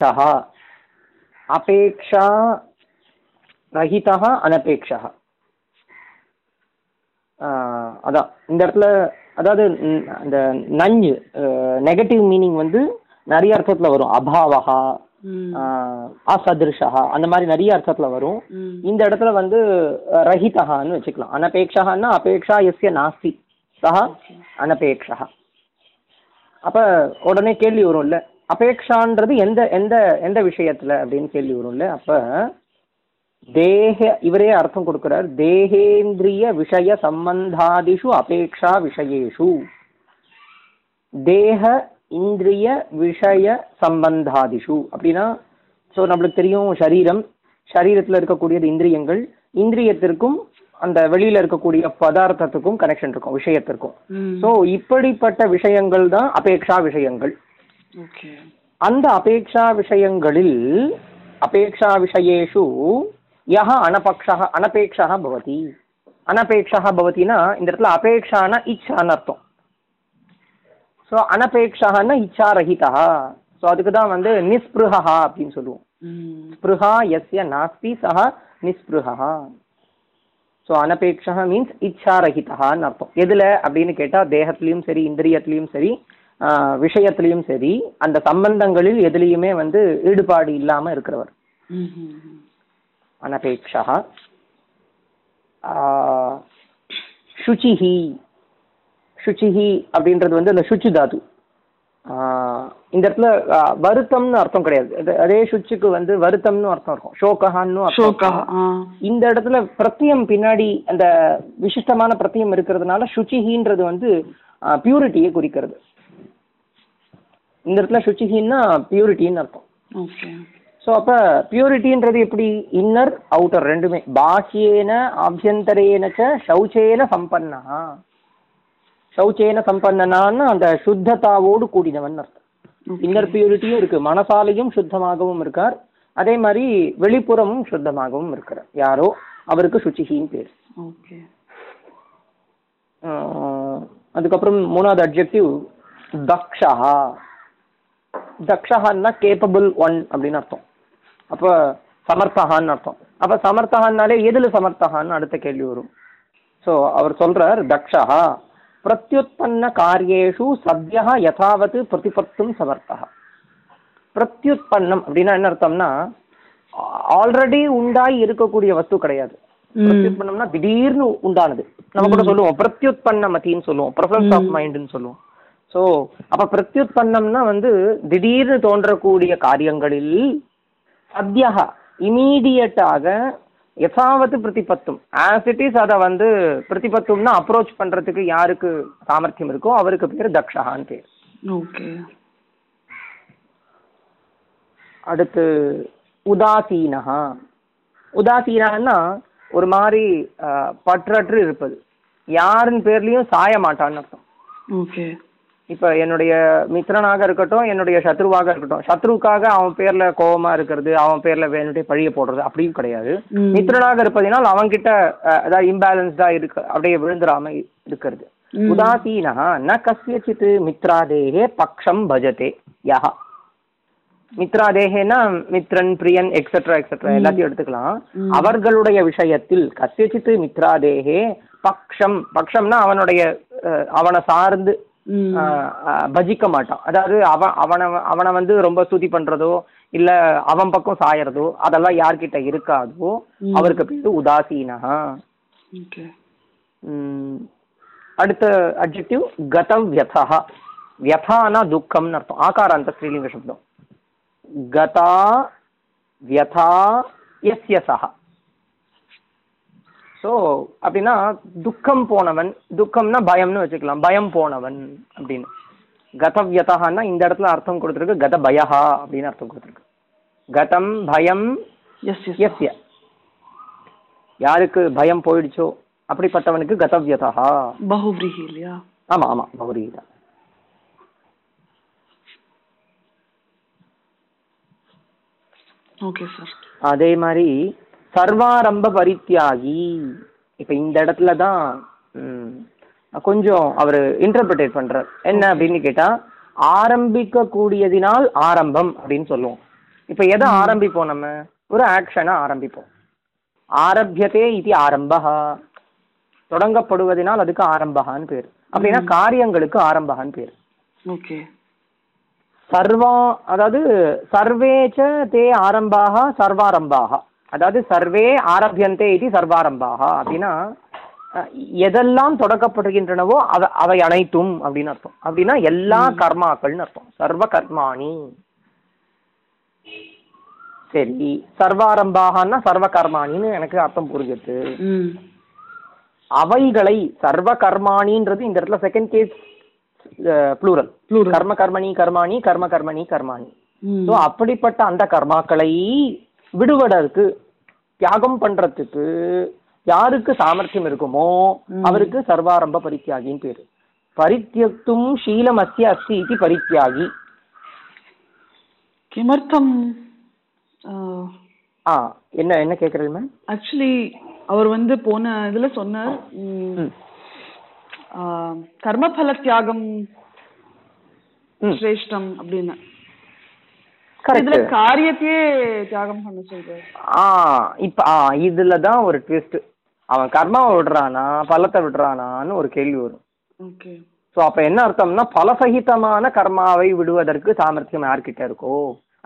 சஹ அபேக்ஷா ரஹிதா அனபேக்ஷா அதான் இந்த இடத்துல அதாவது அந்த நஞ்சு நெகட்டிவ் மீனிங் வந்து நிறைய அர்த்தத்துல வரும். அபாவகா அசதிருஷா அந்த மாதிரி நிறைய அர்த்தத்துல வரும். இந்த இடத்துல வந்து அஹ், ரஹிதஹான்னு வச்சுக்கலாம். அனபேக்ஷான்னா அபேக்ஷா எஸ்ய நாஸ்தி. சஹ அனபேக்ஷா அப்ப உடனே கேள்வி வரும்ல? அபேக்ஷான்றது எந்த எந்த எந்த விஷயத்துல அப்படின்னு கேள்வி வரும்ல? அப்ப தேக இவரே அர்த்தம் கொடுக்கிறார். தேகேந்திரிய விஷய சம்பந்தாதிஷு அபேக்ஷா விஷயேஷு. தேக இந்திரிய விஷய சம்பந்தாதிஷு. அப்படின்னா ஸோ நம்மளுக்கு தெரியும் சரீரம். சரீரத்தில் இருக்கக்கூடியது இந்திரியங்கள். இந்திரியத்திற்கும் அந்த வெளியில இருக்கக்கூடிய பதார்த்தத்துக்கும் கனெக்ஷன் இருக்கும் விஷயத்திற்கும். ஸோ இப்படிப்பட்ட விஷயங்கள் தான் அபேக்ஷா விஷயங்கள். அந்த அபேக்ஷா விஷயங்களில் அபேக்ஷா விஷயேஷு யஹ அனபக்ஷா அனபேக்ஷா பவதி. அனபேக்ஷா பவதினா இந்த இடத்துல அபேக்ஷானா இச்சான்னு அர்த்தம். ஸோ அனபேக்ஷான்னா இச்சா ரஹிதா ஸோ அதுக்கு தான் வந்து நிஸ்பிருஹா அப்படின்னு சொல்லுவோம். ஸ்பிருஹா எஸ்ய நாஸ்தி சஹ நிஸ்பிருஹா ஸோ அனபேக்ஷா மீன்ஸ் இச்சாரகிதான்னு அர்த்தம். எதுல அப்படின்னு கேட்டா தேகத்திலையும் சரி இந்திரியத்திலையும் சரி விஷயத்திலையும் சரி அந்த சம்பந்தங்களில் எதுலேயுமே வந்து ஈடுபாடு இல்லாம இருக்கிறவர். ஆஹ் சுச்சிஹி. சுச்சிஹி அப்படின்றது வந்து அந்த சுச்சு தாது. இந்த இடத்துல வருத்தம்னு அர்த்தம் கிடையாது. அது- சுச்சுக்கு வந்து வருத்தம்னு அர்த்தம் இருக்கும். ஷோகஹான்னு இந்த இடத்துல பிரத்தியம் பின்னாடி அந்த விசிஷ்டமான பிரத்தியம் இருக்கிறதுனால சுச்சிஹின்றது வந்து பியூரிட்டியை குறிக்கிறது. இந்த இடத்துல சுச்சிஹின்னா பியூரிட்டின்னு அர்த்தம். ஓகே ஸோ அப்ப பியூரிட்டின்றது எப்படி? இன்னர் அவுட்டர் ரெண்டுமே. பாஹ்யேன ஆபியந்தரேன ச சௌச்சேன சம்பன்னா. சௌச்சேன சம்பன்னனான்னு அந்த சுத்ததாவோடு கூடினவன் அர்த்தம். இன்னர் பியூரிட்டியும் இருக்கு. மனசாலையும் சுத்தமாகவும் இருக்கார். அதே மாதிரி வெளிப்புறமும் சுத்தமாகவும் இருக்கிறார். யாரோ? அவருக்கு சுச்சிஹின்னு பேர். அதுக்கப்புறம் மூணாவது அட்ஜெக்டிவ் தக்ஷா. தக்ஷஹான்னா கேப்பபிள் ஒன் அப்படின்னு அர்த்தம். அப்போ சமர்த்தகான்னு அர்த்தம். அப்போ சமர்த்தகான்னாலே எதில் சமர்த்தகான்னு அடுத்த கேள்வி வரும். ஸோ அவர் சொல்றார் தக்ஷா பிரத்யுத்பன்ன காரியேஷு சத்யா யதாவத் பிரதிபத்தும் சமர்த்தா பிரத்யுத்பன்னம் அப்படின்னா என்ன அர்த்தம்னா ஆல்ரெடி உண்டாய் இருக்கக்கூடிய வஸ்து கிடையாது. பிரத்யுத்பன்னம்னா திடீர்னு உண்டானது. நம்ம கூட சொல்லுவோம் பிரத்யுத்பன்ன மதின்னு சொல்லுவோம் ப்ரெஃபரன்ஸ் ஆஃப் மைண்ட்னு சொல்லுவோம். ஸோ அப்ப பிரத்யுத்பன்னம்னா வந்து திடீர்னு தோன்றக்கூடிய காரியங்களில் சத்யா இமீடியட்டாக எதாவது பிரதிபத்தும். ஆஸ் இட் இஸ் அதை வந்து பிரதிபத்தும்னா அப்ரோச் பண்றதுக்கு யாருக்கு சாமர்த்தியம் இருக்கோ அவருக்கு பேர் தக்ஷகான்னு பேர். ஓகே. அடுத்து உதாசீனஹா. உதாசீனன்னா ஒரு மாதிரி பற்றற்று இருப்பது. யாரின் பேர்லயும் சாய மாட்டான்னு அர்த்தம். இப்ப என்னுடைய மித்திரனாக இருக்கட்டும் என்னுடைய சத்ருவாக இருக்கட்டும் சத்ருவுக்காக அவன் பேர்ல கோவமா இருக்கிறது அவன் பேர்ல வேணுட்டே பழிய போடுறது அப்படியும் கிடையாது ம். மித்திரனாக இருப்பதினால் அவன்கிட்ட அதாவது இம்பேலன்ஸ்டா இருக்க அப்படியே விழுந்துராம இ- இருக்கிறது. உதாசீனா ந கஸ்யச்சித் மித்ராதேகே பக்ஷம் பஜதே யஹ மித்ராதேகேனா மித்ரன் பிரியன் எக்ஸெட்ரா எக்ஸெட்ரா எல்லாத்தையும் எடுத்துக்கலாம். அவர்களுடைய விஷயத்தில் கஸ்யச்சித் மித்ராதேகே பக்ஷம் பக்ஷம்னா அவனுடைய அவனை சார்ந்து பஜிக்க மாட்டான். அதாவது அவன் அவனை அவனை வந்து ரொம்ப ஸ்துதி பண்றதோ இல்ல அவன் பக்கம் சாயறதோ அதெல்லாம் யார்கிட்ட இருக்காதோ. அவருக்கு பேரு உம், அடுத்த அட்ஜெக்டிவ் கதம் வியதா. வியதானா துக்கம்னு அர்த்தம். ஆகாராந்த ஸ்ரீலிங்க சப்தம். கதா வியதா எஸ்ய சஹா ஸோ அப்படின்னா துக்கம் போனவன் துக்கம்னா பயம்னு வச்சுக்கலாம். பயம் போனவன் அப்படின்னு. கதவியதான்னா இந்த இடத்துல அர்த்தம் கொடுத்துருக்கு கத பயஹா அப்படின்னு அர்த்தம் கொடுத்துருக்கு. கதம் பயம் எஸ் எஸ் யாருக்கு பயம் போயிடுச்சோ அப்படிப்பட்டவனுக்கு கதவியதா பகுவிரீஹி இல்லையா ஆமா ஆமா பௌரீதா ஓகே சார் அதே மாதிரி சர்வாரம்ப பரித்தியாகி. இப்ப இந்த இடத்துல தான் கொஞ்சம் அவர் இன்டர்பிரேட் பண்றார். என்ன அப்படின்னு கேட்டா ஆரம்பிக்க கூடியதினால் ஆரம்பம் அப்படின்னு சொல்லுவோம். இப்போ எதை ஆரம்பிப்போம் நம்ம? ஒரு ஆக்ஷனை ஆரம்பிப்போம். ஆரம்பியதே இது ஆரம்பஹா. தொடங்கப்படுவதனால் அதுக்கு ஆரம்பகான்னு பேர். அப்படின்னா காரியங்களுக்கு ஆரம்பகான்னு பேர். ஓகே. சர்வா அதாவது சர்வேச்ச தே ஆரம்பாக சர்வாரம்பாக அதாவது சர்வே ஆரம்பியந்தே இது சர்வாரம்பாக. அப்படின்னா எதெல்லாம் தொடக்கப்படுகின்றனவோ அவை அவை அனைத்தும் அப்படின்னு அர்த்தம். அப்படின்னா எல்லா கர்மாக்கள்னு அர்த்தம். சர்வ கர்மாணி சரி சர்வாரம்பாகன்னா சர்வ கர்மாணின்னு எனக்கு அர்த்தம் புரியுது. ம். அவைகளை சர்வ கர்மாணின்றது இந்த இடத்துல செகண்ட் கேஸ் ப்ளூரல். கர்ம கர்மணி கர்மாணி கர்ம கர்மணி கர்மாணி. ஸோ அப்படிப்பட்ட அந்த கர்மாக்களை விடுவதற்கு தியாகம் பண்றதுக்கு யாருக்கு சாமர்த்தியம் இருக்குமோ அவருக்கு சர்வாரம்ப பரித்தியாகின்னு பேரு. பரித்தியக்தும் ஷீலமஸ்ய அஸ்தி இது பரித்தியாகி. கிமர்த்தம் ஆ. என்ன என்ன கேட்குறது மேம் ஆக்சுவலி அவர் வந்து போன இதுல சொன்னார் கர்மபல தியாகம் சிரேஷ்டம் அப்படின்னு. இதுல காரியத்தையே தியாகம் பண்ண சொல்றாரு. ஆ இப்ப ஆ இதுல தான் ஒரு ட்விஸ்ட் அவன் கர்மாவை விடுறானா பலத்தை விடுறானான்னு ஒரு கேள்வி வரும். ஓகே. ஸோ அப்ப என்ன அர்த்தம்னா பலசகிதமான கர்மாவை விடுவதற்கு சாமர்த்தியம் யார்கிட்ட இருக்கோ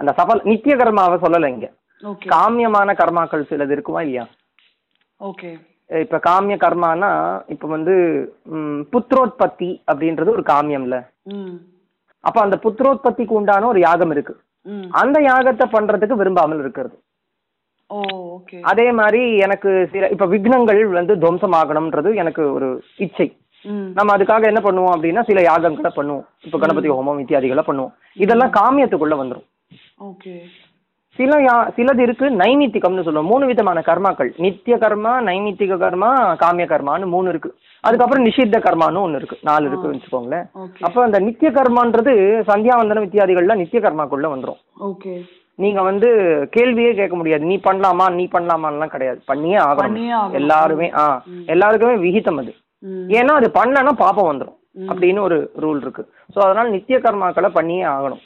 அந்த சபல் நித்திய கர்மாவை சொல்லலை இங்க. காமியமான கர்மாக்கள் சிலது இருக்குமா இல்லையா? ஓகே. இப்ப காமிய கர்மானா இப்ப வந்து புத்திரோத்பத்தி அப்படின்றது ஒரு காமியம்ல. அப்ப அந்த புத்திரோத்பத்திக்கு உண்டான ஒரு யாகம் இருக்கு. அந்த யாகத்தை பண்றதுக்கு விரும்பாமல் இருக்கிறது. அதே மாதிரி எனக்கு சில இப்ப விக்னங்கள் வந்து துவம்சமாகணும்ன்றது எனக்கு ஒரு இச்சை. நம்ம அதுக்காக என்ன பண்ணுவோம் அப்படின்னா சில யாகங்களை பண்ணுவோம். இப்ப கணபதி ஹோமம் இத்தியாதிகளை பண்ணுவோம். இதெல்லாம் காமியத்துக்குள்ள வந்துரும். ஓகே. சில யா சிலது இருக்கு நைமித்திகம்னு சொல்லுவோம். மூணு விதமான கர்மாக்கள். நித்திய கர்மா நைமித்திக கர்மா காமிய கர்மான்னு மூணு இருக்கு. அதுக்கப்புறம் நிஷித்த கர்மான்னு ஒன்று இருக்கு. நாலு இருக்குன்னு வச்சுக்கோங்களேன். அப்போ அந்த நித்திய கர்மான்றது சந்தியாவந்தனம் இத்தியாதிகள்லாம் நித்திய கர்மாக்குள்ள வந்துரும். ஓகே. நீங்க வந்து கேள்வியே கேட்க முடியாது. நீ பண்ணலாமா நீ பண்ணலாமான்லாம் கிடையாது. பண்ணியே ஆகணும். எல்லாருமே ஆ எல்லாருக்குமே விகிதம் அது. ஏன்னா அது பண்ணனா பாப்பம் வந்துடும் அப்படின்னு ஒரு ரூல் இருக்கு. ஸோ அதனால நித்திய கர்மாக்களை பண்ணியே ஆகணும்.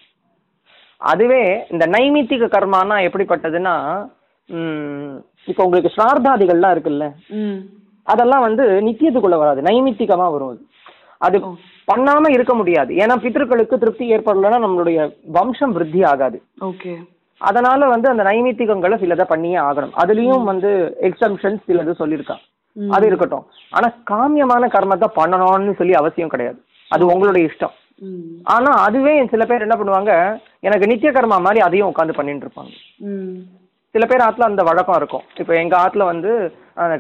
அதுவே இந்த நைமித்திக கர்மானா எப்படிப்பட்டதுன்னா இப்போ உங்களுக்கு ஸ்ரார்த்தாதிகள்லாம் இருக்குல்ல? அதெல்லாம் வந்து நித்தியத்துக்குள்ள வராது. நைமித்திகமா வரும் அது. அது பண்ணாம இருக்க முடியாது. ஏன்னா பித்தர்களுக்கு திருப்தி ஏற்படலைன்னா நம்மளுடைய வம்சம் விருத்தி ஆகாது. ஓகே. அதனால வந்து அந்த நைமித்திகங்களை சிலதை பண்ணியே ஆகணும். அதுலயும் வந்து எக்ஸம்ஷன்ஸ் சிலது சொல்லியிருக்கான். அது இருக்கட்டும். ஆனா காமியமான கர்மத்தை பண்ணணும்னு சொல்லி அவசியம் கிடையாது. அது உங்களுடைய இஷ்டம். ஆனா அதுவே சில பேர் என்ன பண்ணுவாங்க எனக்கு நித்திய கர்மா மாதிரி அதையும் உட்காந்து பண்ணிட்டு இருப்பாங்க சில பேர் ஆத்துல அந்த வழக்கம் இருக்கும். இப்போ எங்க ஆத்துல வந்து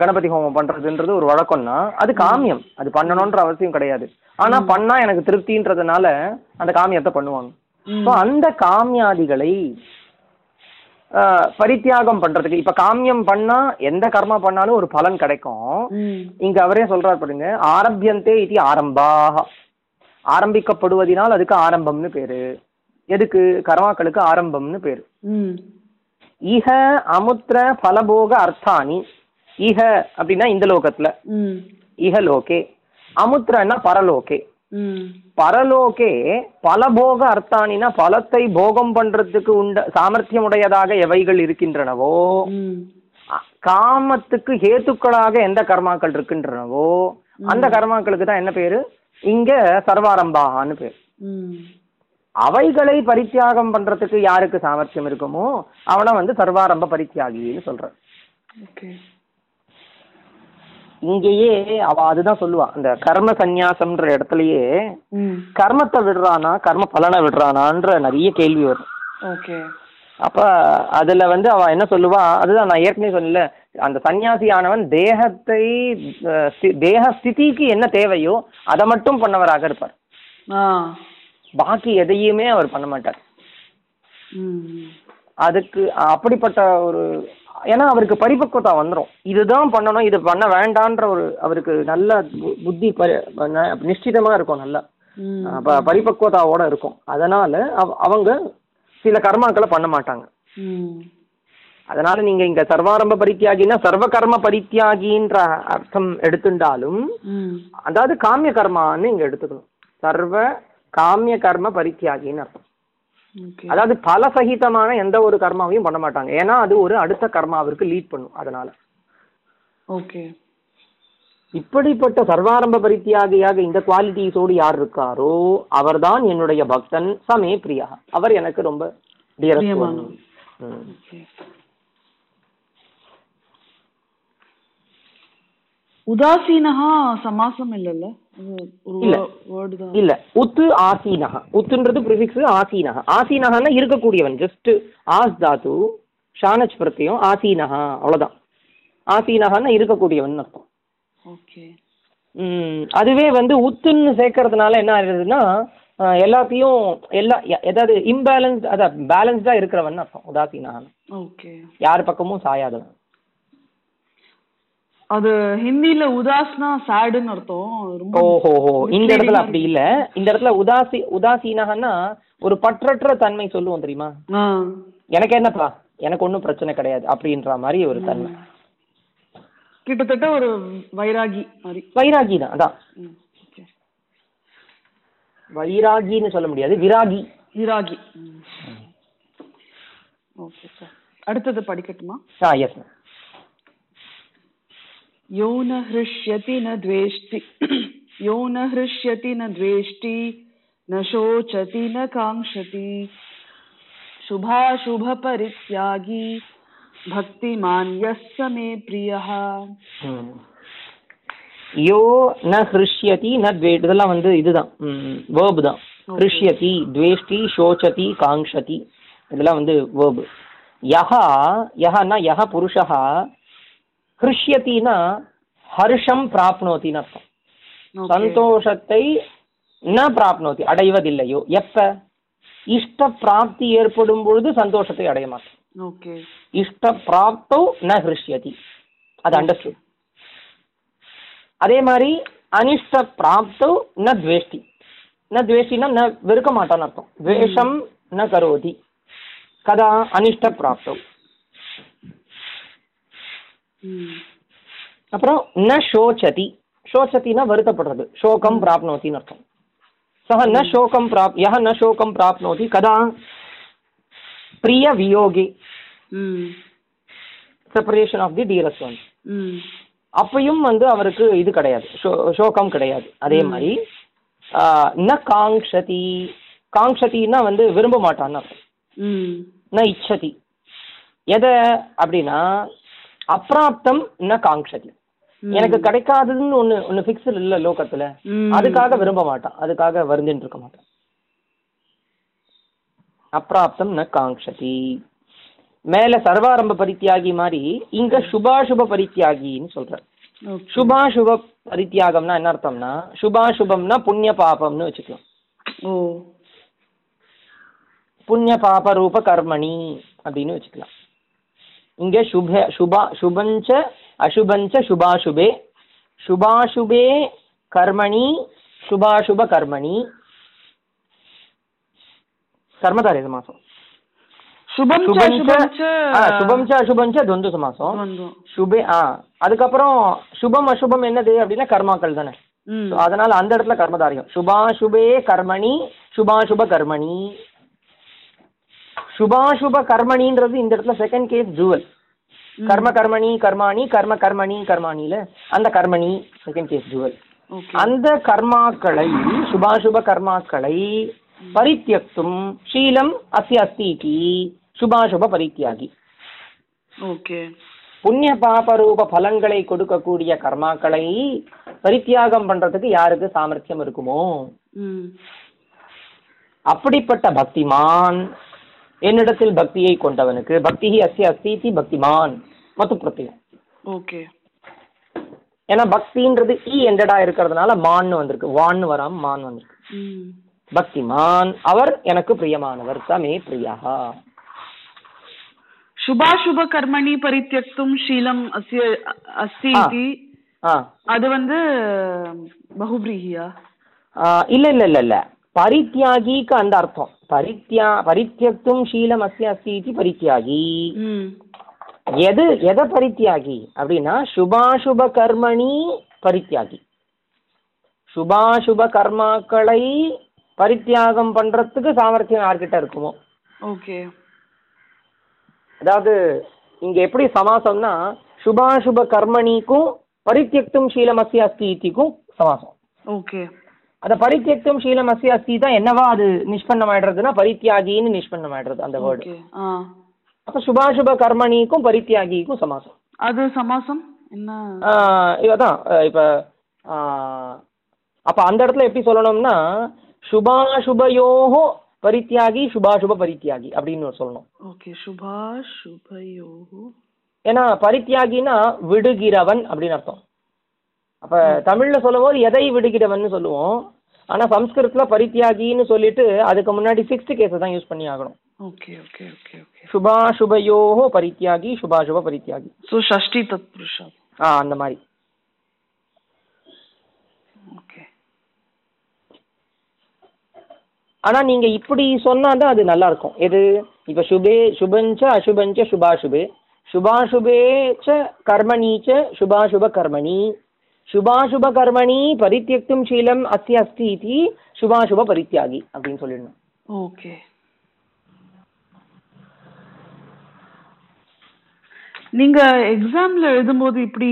கணபதி ஹோமம் பண்றதுன்றது ஒரு வழக்கம்னா அது காமியம். அது பண்ணணும்ன்ற அவசியம் கிடையாது. ஆனா பண்ணா எனக்கு திருப்தின்றதுனால அந்த காமியத்தை பண்ணுவாங்க. ஸோ அந்த காமியாதிகளை ஆஹ், பரித்தியாகம் பண்றதுக்கு இப்ப காமியம் பண்ணா எந்த கர்மா பண்ணாலும் ஒரு பலன் கிடைக்கும். இங்க அவரே சொல்றாரு பாருங்க ஆரம்பியந்தே இது ஆரம்பாக. ஆரம்பிக்கப்படுவதினால் அதுக்கு ஆரம்பம்னு பேரு. எதுக்கு? கர்மாக்களுக்கு ஆரம்பம்னு பேரு. இஹ அமுத்திர பலபோக அர்த்தானி இஹ அப்படின்னா இந்த லோகத்துல. ம். இஹ லோகே அமுத்திரன்னா பரலோகே பரலோகே பலபோக அர்த்தானினா பலத்தை போகம் பண்றதுக்கு உண்ட சாமர்த்தியமுடையதாக எவைகள் இருக்கின்றனவோ? காமத்துக்கு ஹேத்துக்களாக எந்த கர்மாக்கள் இருக்கின்றனவோ? அந்த கர்மாக்களுக்கு தான் என்ன பேரு? இங்க சர்வாரம்பாகான்னு பேர். அவைகளை பரித்தியாகம் பண்றதுக்கு யாருக்கு சாமர்த்தியம் இருக்குமோ அவனை வந்து சர்வாரம்ப பரித்தியாகின்னு சொல்ற இங்கேயே அவ அதுதான் சொல்லுவா. அந்த கர்ம சந்நியாசம்ன்ற இடத்துலயே கர்மத்தை விடுறானா கர்ம பலனை விடுறானான்ற நிறைய கேள்வி வரும். ஓகே. அப்ப அதுல வந்து அவ என்ன சொல்லுவா அதுதான் நான் ஏற்கனவே சொன்னல அந்த சன்னியாசியானவன் தேகத்தை தேக ஸ்திதிக்கு என்ன தேவையோ அதை மட்டும் பண்ணவராக இருப்பார். பாக்கி எதையுமே அவர் பண்ண மாட்டார். அதுக்கு அப்படிப்பட்ட ஒரு ஏன்னா அவருக்கு பரிபக்குவத்தா வந்துடும் இதுதான் பண்ணணும் இது பண்ண வேண்டான்ற ஒரு அவருக்கு நல்ல புத்தி நிஷ்டிதமா இருக்கும் நல்லா. பரிபக்குவத்தாவோட இருக்கும். அதனால அவ- அவங்க சில கர்மாக்களை பண்ண மாட்டாங்க. அதனால நீங்க இங்க சர்வாரம்ப பரித்தியாகினா சர்வ கர்ம பரித்தியாகின்ற அர்த்தம் எடுத்துட்டாலும் அதாவது காமிய கர்மான்னு இங்க எடுத்துக்கணும். சர்வ காமிய கர்ம பரித்தியாகின்னு அர்த்தம். அதாவது பலசகிதமான எந்த ஒரு கர்மாவையும் பண்ண மாட்டாங்க. ஏன்னா அது ஒரு அடுத்த கர்மாவிற்கு லீட் பண்ணும் அதனால. ஓகே. இப்படிப்பட்ட சர்வாரம்ப பரித்தியாகியாக இந்த குவாலிட்டிஸோடு யார் இருக்காரோ அவர்தான் என்னுடைய பக்தன் சமே பிரியா. அவர் எனக்கு ரொம்ப டியரஸ்ட் பிரியமானவர். ஓகே உதாசீனஹா சமாசம் இல்லல்ல? இல்ல. உத்து ஆசீனஹ. உத்துன்றது ப்ரிஃபிக்ஸ் ஆசீனஹ. ஆசீனஹன்னா இருக்கக்கூடியவன். ஜஸ்ட் ஆஸ் தாத்து ஷானச் பிரத்தியம் ஆசீனஹா. அவ்வளவுதான். ஆசீனஹன்னா இருக்கக்கூடியவன் அர்த்தம். ஓகே. ம், அதுவே வந்து உத்துன்னு சேர்க்கறதுனால என்ன ஆகுதுன்னா அஹ், எல்லாத்தையும் எல்லா ஏதாவது இம்பேலன்ஸ் அதான் பேலன்ஸ்டா இருக்கிறவன் அர்த்தம். உதாசீனஹான் ஓகே. யார் பக்கமும் சாயாதவன். அது ஹிந்தில உதாஸ்னா சேடுன்னு அர்த்தம். ஓஹோஹோ இந்த இடத்துல அப்படி இல்ல. இந்த இடத்துல உதாசி உதாசீனகன்னா ஒரு பற்றற்ற தன்மை சொல்லுவோம் தெரியுமா? எனக்கு என்னப்பா? எனக்கு ஒன்றும் பிரச்சனை கிடையாது. அப்படின்ற மாதிரி ஒரு தன்மை. கிட்டத்தட்ட ஒரு வைராகி மாதிரி. வைராகி தான் அதான். வைராகின்னு சொல்ல முடியாது. விராகி. விராகி. Okay sir. அடுத்தது படிக்கட்டுமா? ஆ எஸ் மேம் यो न हृष्यति न द्वेष्टि यो न हृष्यति न द्वेष्टि न शोचति न काङ्क्षति शुभाशुभपरित्यागी भक्तिमान् यः स मे प्रियः யோ ந ஹிருஷ்யதி ந த்வே இதெல்லாம் வந்து இதுதான் வேர்பு தான் Okay. ஹிருஷ்யதி துவேஷ்டி சோச்சதி காங்ஷதி இதெல்லாம் வந்து வேர்பு யஹா யஹன்னா யஹ புருஷா ஹிருஷ்யத்தினா ஹர்ஷம் பிராப்னோத்தின்னு அர்த்தம். சந்தோஷத்தை ந பிராப்னோதி அடைவதில்லையோ? எப்ப? இஷ்ட பிராப்தி ஏற்படும் பொழுது சந்தோஷத்தை அடைய மாட்டோம். இஷ்ட பிராப்தோ ந ஹிருஷ்யதி. அது அண்டர்ஸ்டுட் அதே மாதிரி அனிஷ்ட பிராப்தோ ந துவேஷ்டி. ந துவேஷ்டினா ந வெறுக்க மாட்டான்னு அர்த்தம். துவேஷம் ந கரோதி. கதா அனிஷ்ட பிராப்தோ. அப்புறம் ந சோச்சதி. சோச்சத்தினா வருத்தப்படுறது. சோகம் பிராப்னோத்தின்னு அர்த்தம். சஹ ந சோகம் பிராப் யஹ ந சோகம் பிராப்னோதி. கதா? பிரிய வியோகி. Separation of the dearest one. அப்பயும் வந்து அவருக்கு இது கிடையாது. சோகம் கிடையாது. அதே மாதிரி ந காங்ஷதி காங்ஷதின்னா வந்து விரும்ப மாட்டான்னு அர்த்தம். ந இச்சதி. எதை அப்படின்னா அப்பிராப்தம் ந காங்ஷதி எனக்கு கிடைக்காததுன்னு ஒண்ணு ஒண்ணு ஃபிக்ஸ்டு இல்ல லோகத்துல. அதுக்காக விரும்ப மாட்டான். அதுக்காக வருந்தின்னு இருக்க மாட்டான். அப்பிராப்தம் ந காங்ஷதி மேல சர்வாரம்ப பரித்தியாகி மாதிரி இங்க சுபாசுப பரித்தியாகின்னு சொல்ற. சுபாசுப பரித்தியாகம்னா என்ன அர்த்தம்னா சுபாசுபம்னா புண்ணிய பாபம்னு வச்சுக்கலாம். புண்ணிய பாப ரூப கர்மணி அப்படின்னு வச்சுக்கலாம். இங்க சுப சுபா சுபஞ்ச அசுபஞ்ச சுபாசுபே. சுபாசுபே கர்மணி சுபாசுப கர்மணி. கர்மதாரே சமாசம் சுபம் ச சுபஞ்ச சுபம் ச ஆ, சுபஞ்ச அசுபஞ்ச துவந்து சமாசம் வந்தோம். சுபே ஆ அதுக்கப்புறம் சுபம் அசுபம் என்னது அப்படின்னா கர்மாக்கள் தானே. ம். So, அதனால அந்த இடத்துல கர்மதாரியம். சுபாசுபே கர்மணி சுபாசுப கர்மணி. சுபாசுப கர்மணின்றது இந்த இடத்துல செகண்ட் கேஸ் ஜுவல் கர்ம கர்மணி கர்மாணி கர்ம கர்மணி கர்மாணில அந்த கர்மணி செகண்ட் கேஸ் ஜுவல் அந்த கர்மாக்களை சுபாசுப கர்மாக்களை பரித்தியக்தும் ஷீலம் அஸ்ய அஸ்தி சுபாசுப பரித்தியாகி. ஓகே. புண்ணிய பாபரூப பலன்களை கொடுக்கக்கூடிய கர்மாக்களை பரித்தியாகம் பண்றதுக்கு யாருக்கு சாமர்த்தியம் இருக்குமோ? அப்படிப்பட்ட பக்திமான் என்னிடத்தில் பக்தியை கொண்டவனுக்கு பக்தி அஸ்ய அஸ்தி பக்திமான். மத்து பிரத்தியம் ஓகே. ஏன்னா பக்தின்றது ஈ எண்டடா இருக்கிறதுனால மான்னு வந்திருக்கு. வான்னு வராம மான் வந்திருக்கு. பக்திமான் அவர் எனக்கு பிரியமானவர். சமே பிரியா சுபாசுப கர்மணி பரித்தியக்தும் ஷீலம் அஸ்ய அஸ்தி அது வந்து பகுபிரீஹியா? ஆ, இல்ல இல்ல இல்ல இல்ல. பரித்தியாகிக்கு அந்த அர்த்தம். பரித்யா பரித்தியக்தும் ஷீலம் அஸ்ய அஸ்தி இதி பரித்தியாகி. எது எதை பரித்தியாகி? அப்படின்னா சுபாசுப கர்மணி பரித்தியாகி. சுபாசுப கர்மாக்களை பரித்தியாகம் பண்றதுக்கு சாமர்த்தியம் யார்கிட்ட இருக்குமோ? ஓகே. அதாவது இங்க எப்படி சமாசம்னா சுபாசுப கர்மணிக்கும் பரித்தியக்தும் ஷீலமஸ்ய அஸ்தி இத்திக்கும் சமாசம். ஓகே. அந்த பரித்தியக்தும் ஷீலமஸ்ய அஸ்தி தான் என்னவா அது நிஷ்பண்ணம் ஆயிடுறதுன்னா பரித்தியாகின்னு நிஷ்பண்ணம் ஆயிடுறது அந்த வேர்டு அப்ப சுபாசுப கர்மணிக்கும் பரித்தியாகிக்கும் சமாசம். அது சமாசம்? அஹ் இப்ப அப்ப அந்த இடத்துல எப்படி சொல்லணும்னா சுபாசுபயோகோ பரித்தியாகி சுபாசுப பரித்தியாகி அப்படின்னு சொல்லணும். ஓகே சுபா சுபயோ ஏன்னா பரித்தியாகினா விடுகிறவன் அப்படின்னு அர்த்தம். அப்ப தமிழ்ல சொல்லும்போது எதை விடுகிறவன் சொல்லுவோம். ஆனா சம்ஸ்கிருதத்துல பரித்தியாகின்னு சொல்லிட்டு அதுக்கு முன்னாடி சிக்ஸ்த் கேஸை தான் யூஸ் பண்ணி ஆகணும். Okay okay okay okay. சுபாசுபயோகோ பரித்தியாகி சுபாசுப பரித்தியாகி. ஸோ ஷஷ்டி தத் புருஷா. ஆ அந்த மாதிரி. ஓகே. ஆனா நீங்க இப்படி சொன்னாதான் அது நல்லா இருக்கும். எது? இப்ப சுபே சுபஞ்ச அசுபஞ்ச சுபாசுபே. சுபாசுபே ச கர்மணி ச சுபாசுப கர்மணி சுபாசுப கர்மணி பரித்தியக்தும் சீலம் அஸ்தி அஸ்தி இதி சுபாசுப பரித்தியாகி அப்படின்னு சொல்லிடணும். ஓகே நீங்க எக்ஸாம்ல எழுதும்போது இப்படி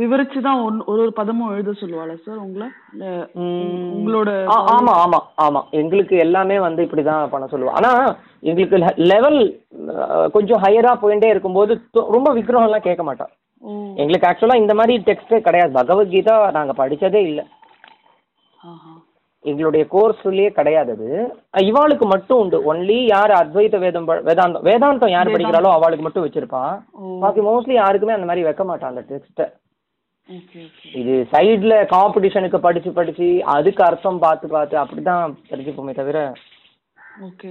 விவரிச்சு தான் ஒரு ஒரு பதமும் எழுத சொல்லுவாளா சார் உங்களை? உங்களோட ஆமா ஆமா ஆமா. எங்களுக்கு எல்லாமே வந்து இப்படிதான் பண்ண சொல்லுவோம். ஆனா எங்களுக்கு லெவல் கொஞ்சம் ஹையரா போயிட்டே இருக்கும்போது ரொம்ப விக்கிரகம் எல்லாம் கேட்க மாட்டோம் ஓ எங்களுக்கு ஆக்சுவலா இந்த மாதிரி டெக்ஸ்டே கிடையாது. பகவத்கீதா நாங்க படிச்சதே இல்லை. எங்களுடைய கோர்ஸ்லயே கிடையாது அது. இவாளுக்கு மட்டும் உண்டு. ஒன்லி யார் அத்வைத வேதம் வேதாந்தம் வேதாந்தம் யார் படிக்கிறாளோ அவளுக்கு மட்டும் வச்சிருப்பா. ஓ. பாக்கி மோஸ்ட்லி யாருக்குமே அந்த மாதிரி வைக்க மாட்டான் அந்த டெக்ஸ்ட்டை இது சைடுல காம்படிஷனுக்கு படிச்சு படிச்சு அதுக்கு அர்த்தம் பார்த்து பார்த்து அப்படிதான் தெரிஞ்சுப்போமே தவிர ஓகே.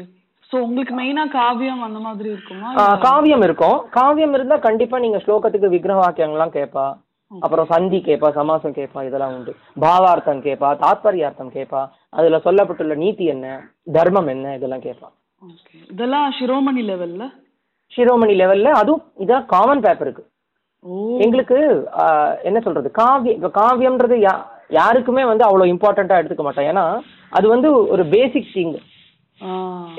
உங்களுக்கு மெயினா காவியம் அந்த மாதிரி இருக்குமா? காவியம் இருக்கும். காவியம் இருந்தா கண்டிப்பா நீங்க ஸ்லோகத்துக்கு விக்கிரக வாக்கியங்கள்லாம் கேட்பா. அப்புறம் சந்தி கேட்பா சமாசம் கேட்பா இதெல்லாம் உண்டு. பாவார்த்தம் கேட்பா தாத்பரியார்த்தம் கேட்பா. அதுல சொல்லப்பட்டுள்ள நீதி என்ன தர்மம் என்ன இதெல்லாம் கேட்பா. இதெல்லாம் சிரோமணி லெவல்ல சிரோமணி லெவல்ல அதுவும் இதான் காமன் பேப்பருக்கு ஓ. எங்களுக்கு என்ன சொல்றது காவியம் இப்ப காவியம்ன்றது யாருக்குமே வந்து அவ்வளவு இம்பார்ட்டண்டா எடுத்துக்க மாட்டோம். ஏன்னா அது வந்து ஒரு பேசிக் திங்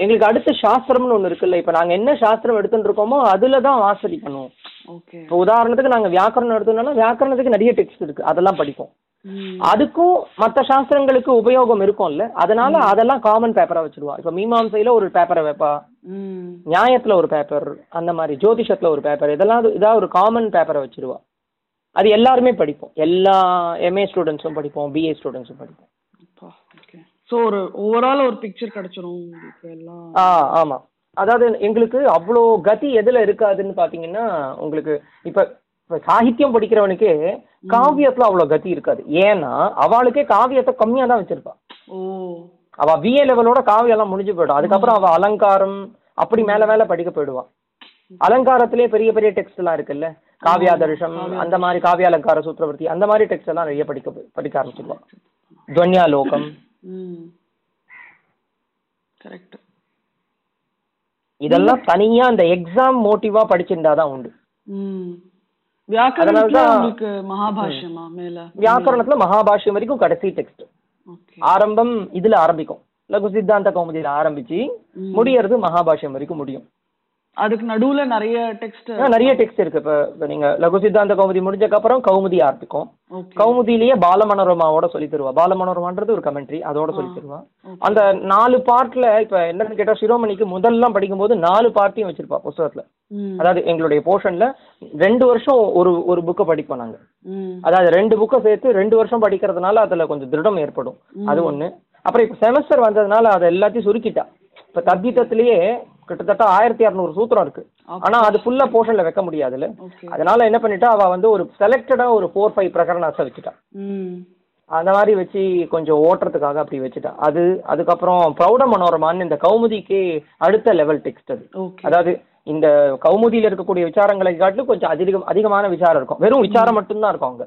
எங்களுக்கு அடுத்து சாஸ்திரம்னு ஒண்ணு இருக்குல்ல இப்ப நாங்க என்ன சாஸ்திரம் எடுத்துட்டு இருக்கோமோ அதுல தான் வாசடி பண்ணுவோம் ஓகே. இப்போ உதாரணத்துக்கு நாங்க வியாக்கரணம் எடுத்தோம்னா வியாக்கரணத்துக்கு நிறைய டெக்ஸ்ட் இருக்கு அதெல்லாம் படிப்போம். அதுக்கும் மற்ற சாஸ்திரங்களுக்கு உபயோகம் இருக்கும்ல அதனால அதெல்லாம் காமன் பேப்பரா வச்சிருவா. இப்ப மீமாம்சையில ஒரு பேப்பரை வைப்பா. நியாயத்துல ஒரு பேப்பர் அந்த மாதிரி ஜோதிஷத்துல ஒரு பேப்பர் இதெல்லாம் இதாக ஒரு காமன் பேப்பரை வச்சிருவா. அது எல்லாருமே படிப்போம். எல்லா எம்ஏ ஸ்டூடெண்ட்ஸும் படிப்போம் பிஏ ஸ்டூடெண்ட்ஸும் படிப்போம். சோ ஒரு ஓவரால் ஒரு பிக்சர் கிடைச்சிரும் உங்களுக்கு எல்லாம். ஆ ஆமா. அதாவது எங்களுக்கு அவ்வளோ கதி எதுல இருக்காதுன்னு பாத்தீங்கன்னா உங்களுக்கு இப்ப இப்ப சாகித்யம் படிக்கிறவனுக்கு காவியத்துல அவ்வளோ கதி இருக்காது. ஏன்னா அவளுக்கே காவியத்தை கம்மியா தான் வச்சிருப்பா. ஓ. அவ பிஏ லெவலோட காவியம் எல்லாம் முடிஞ்சு போயிடும். அதுக்கப்புறம் அவ அலங்காரம் அப்படி மேல மேல படிக்க போயிடுவான் அலங்காரத்திலே பெரிய பெரிய டெக்ஸ்ட் எல்லாம் இருக்குல்ல? காவியாதர்ஷம் அந்த மாதிரி காவியாலங்கார சூத்திரவர்த்தி அந்த மாதிரி டெக்ஸ்ட் எல்லாம் நிறைய படிக்க படிக்க ஆரம்பிச்சிருவான் துவன்யாலோகம் ம் கரெக்ட் இதெல்லாம் தனியா அந்த எக்ஸாம் மோட்டிவா படிச்சிருந்தா தான் உண்டு. வியாக்கரணத்துல மகாபாஷ்யமா வரைக்கும் கடைசி டெக்ஸ்ட் ஆரம்பம் இதுல ஆரம்பிக்கும். லகு சித்தாந்த கௌமுதியில ஆரம்பிச்சு முடியறது மகாபாஷ்யம் வரைக்கும் முடியும். அதுக்கு நடுவுல நிறைய டெக்ஸ்ட் நிறைய டெக்ஸ்ட் இருக்கு. இப்ப நீங்க லகு சித்தாந்த கௌமுதி முடிஞ்சதுக்கு அப்புறம் கௌமுதி ஆரம்பிக்கும் ஓகே. கௌமுதியிலேயே பாலமனோரமாவோட சொல்லி தருவா பாலமனோரமான்றது ஒரு கமெண்ட்ரி அதோட சொல்லி தருவா அந்த நாலு பார்ட்ல இப்ப என்னன்னு கேட்டா சிரோமணிக்கு முதல்லாம் படிக்கும்போது நாலு பார்ட்டையும் வச்சிருப்பா புஸ்தகத்துல. ம். அதாவது எங்களுடைய போர்ஷன்ல ரெண்டு வருஷம் ஒரு ஒரு புக்கை படிப்போம் நாங்க. அதாவது ரெண்டு புக்கை சேர்த்து ரெண்டு வருஷம் படிக்கிறதுனால அதுல கொஞ்சம் திருடம் ஏற்படும். அது ஒண்ணு. அப்புறம் இப்ப செமஸ்டர் வந்ததுனால அதை எல்லாத்தையும் சுருக்கிட்டா. இப்ப தத்கீதத்திலேயே கிட்டத்தட்ட ஆயிரத்தி இரநூறு சூத்திரம் இருக்கு. ஆனா அது ஃபுல்லா போர்ஷன்ல வைக்க முடியாதுல்ல. ஓகே அதனால என்ன பண்ணிட்டா அவ வந்து ஒரு செலக்டடா ஒரு ஃபோர் ஃபைவ் பிரகரணாசை வச்சுட்டா. அந்த மாதிரி வச்சு கொஞ்சம் ஓட்டுறதுக்காக அப்படி வச்சுட்டா. அது அதுக்கப்புறம் பிரௌட மனோரமான்னு இந்த கௌமுதிக்கு அடுத்த லெவல் டெக்ஸ்ட் அது. அதாவது இந்த கௌமுதியில இருக்கக்கூடிய விசாரங்களை காட்டிலும் கொஞ்சம் அதிகம் அதிகமான விசாரம் இருக்கும். வெறும் விசாரம் மட்டும்தான் இருக்கும் அங்க.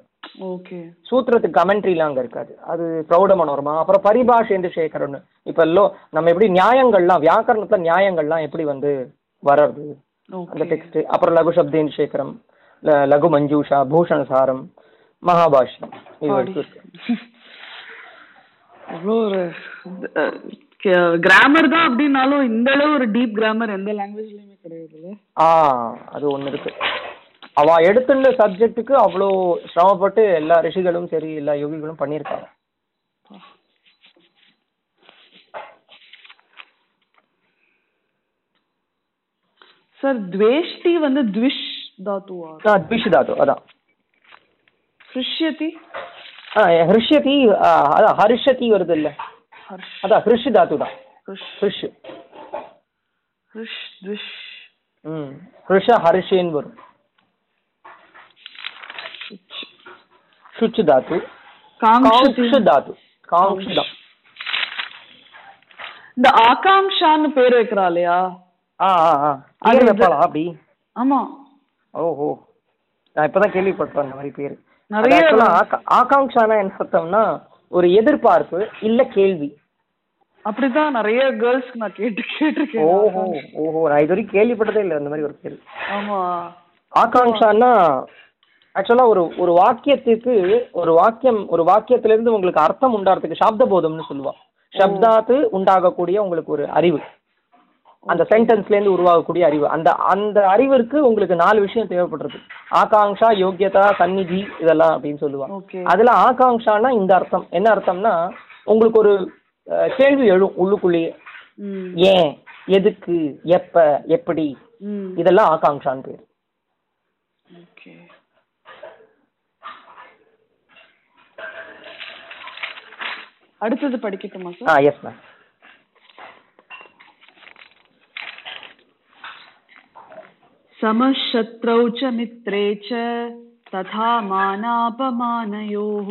ஓகே. சூத்திரத்துக்கு கமெண்ட்ரிலாம் அங்க இருக்காது. அது பிரௌட மனோரமா அப்புறம் பரிபாஷேந்து சேகரன் இப்ப லோ நம்ம எப்படி நியாயங்கள்லாம் வியாக்கரணத்துல நியாயங்கள்லாம் எப்படி வந்து வர்றது? அந்த டெக்ஸ்ட் அப்புறம் லகு சப்தேன் சேகரம் லகு மஞ்சூஷா பூஷணசாரம் மகாபாஷ்யம் இது வரைக்கும் இருக்கு. எவ்வளோ ஒரு கிராமர் தான் அப்படின்னாலும் இந்த அளவு ஒரு டீப் கிராமர் எந்த லாங்குவேஜ்லயுமே ஆ அது ஒன்று இருக்கு. அவ எடுத்துள்ள சப்ஜெக்ட்டுக்கு அவ்வளோ சிரமப்பட்டு எல்லா ரிஷிகளும் சரி எல்லா யோகிகளும் பண்ணியிருக்காங்க. சார் துவேஷ்டி வந்து த்விஷ் தாத்துவா ஆ த்விஷ் தாத்து அதான். ஹிருஷ்யதி? ஆ ஹிருஷ்யதி அதான் ஹர்ஷதி வருது இல்ல. அதான் ஹிருஷ் தாத்து தான். ஹிருஷ். ஹிருஷ். ஹிருஷ் த்விஷ். ம். ஹிருஷ ஹர்ஷேன்னு வரும். சுச். சுச்சு தாத்து. காங்ஷு தாத்து. காங்ஷு தான் இந்த ஆகாங்ஷான்னு பேர் வைக்கிறா இல்லையா? ஆ ஆ ஆ. அது வைப்பாளா அப்படி? ஆமா. ஓஹோ. நான் இப்பதான் கேள்விப்பட்டேன் அந்த மாதிரி பேர். நிறைய ஆகாங்ஷானா என்ன அர்த்தம்னா ஒரு எதிர்பார்ப்பு இல்ல கேள்வி. அப்படிதான் நிறைய கேர்ள்ஸ்க்கு நான் கேட்டு கேட்டிருக்கேன் ஓஹோ ஓஹோ நான் இது வரைக்கும் கேள்விப்பட்டதே இல்லை அந்த மாதிரி ஒரு பேர். ஆமா. ஆகாங்ஷான்னா ஆக்சுவலா ஒரு ஒரு வாக்கியத்துக்கு ஒரு வாக்கியம் ஒரு வாக்கியத்துல இருந்து உங்களுக்கு அர்த்தம் உண்டாகிறதுக்கு சாப்த போதம்னு சொல்லுவா சப்தாத்து உண்டாகக்கூடிய உங்களுக்கு ஒரு அறிவு. அந்த சென்டென்ஸ்ல இருந்து உருவாகக்கூடிய அறிவு. அந்த அந்த அறிவிற்கு உங்களுக்கு நாலு விஷயம் தேவைப்படுறது. ஆகாங்ஷா யோக்கியதா சந்நிதி இதெல்லாம் அப்படின்னு சொல்லுவா ஓகே அதுல ஆகாங்ஷானா இந்த அர்த்தம். என்ன அர்த்தம்னா உங்களுக்கு ஒரு கேள்வி எழும் உள்ளுக்குள்ளேயே ம் ஏன் எதுக்கு எப்ப எப்படி ம் இதெல்லாம் ஆகாங்ஷான்னு பேர் ஓகே அடுத்தது படிக்கட்டுமா சார் ஆ எஸ் மேம் समशत्रौ च मित्रे च तथा मानापमानयोः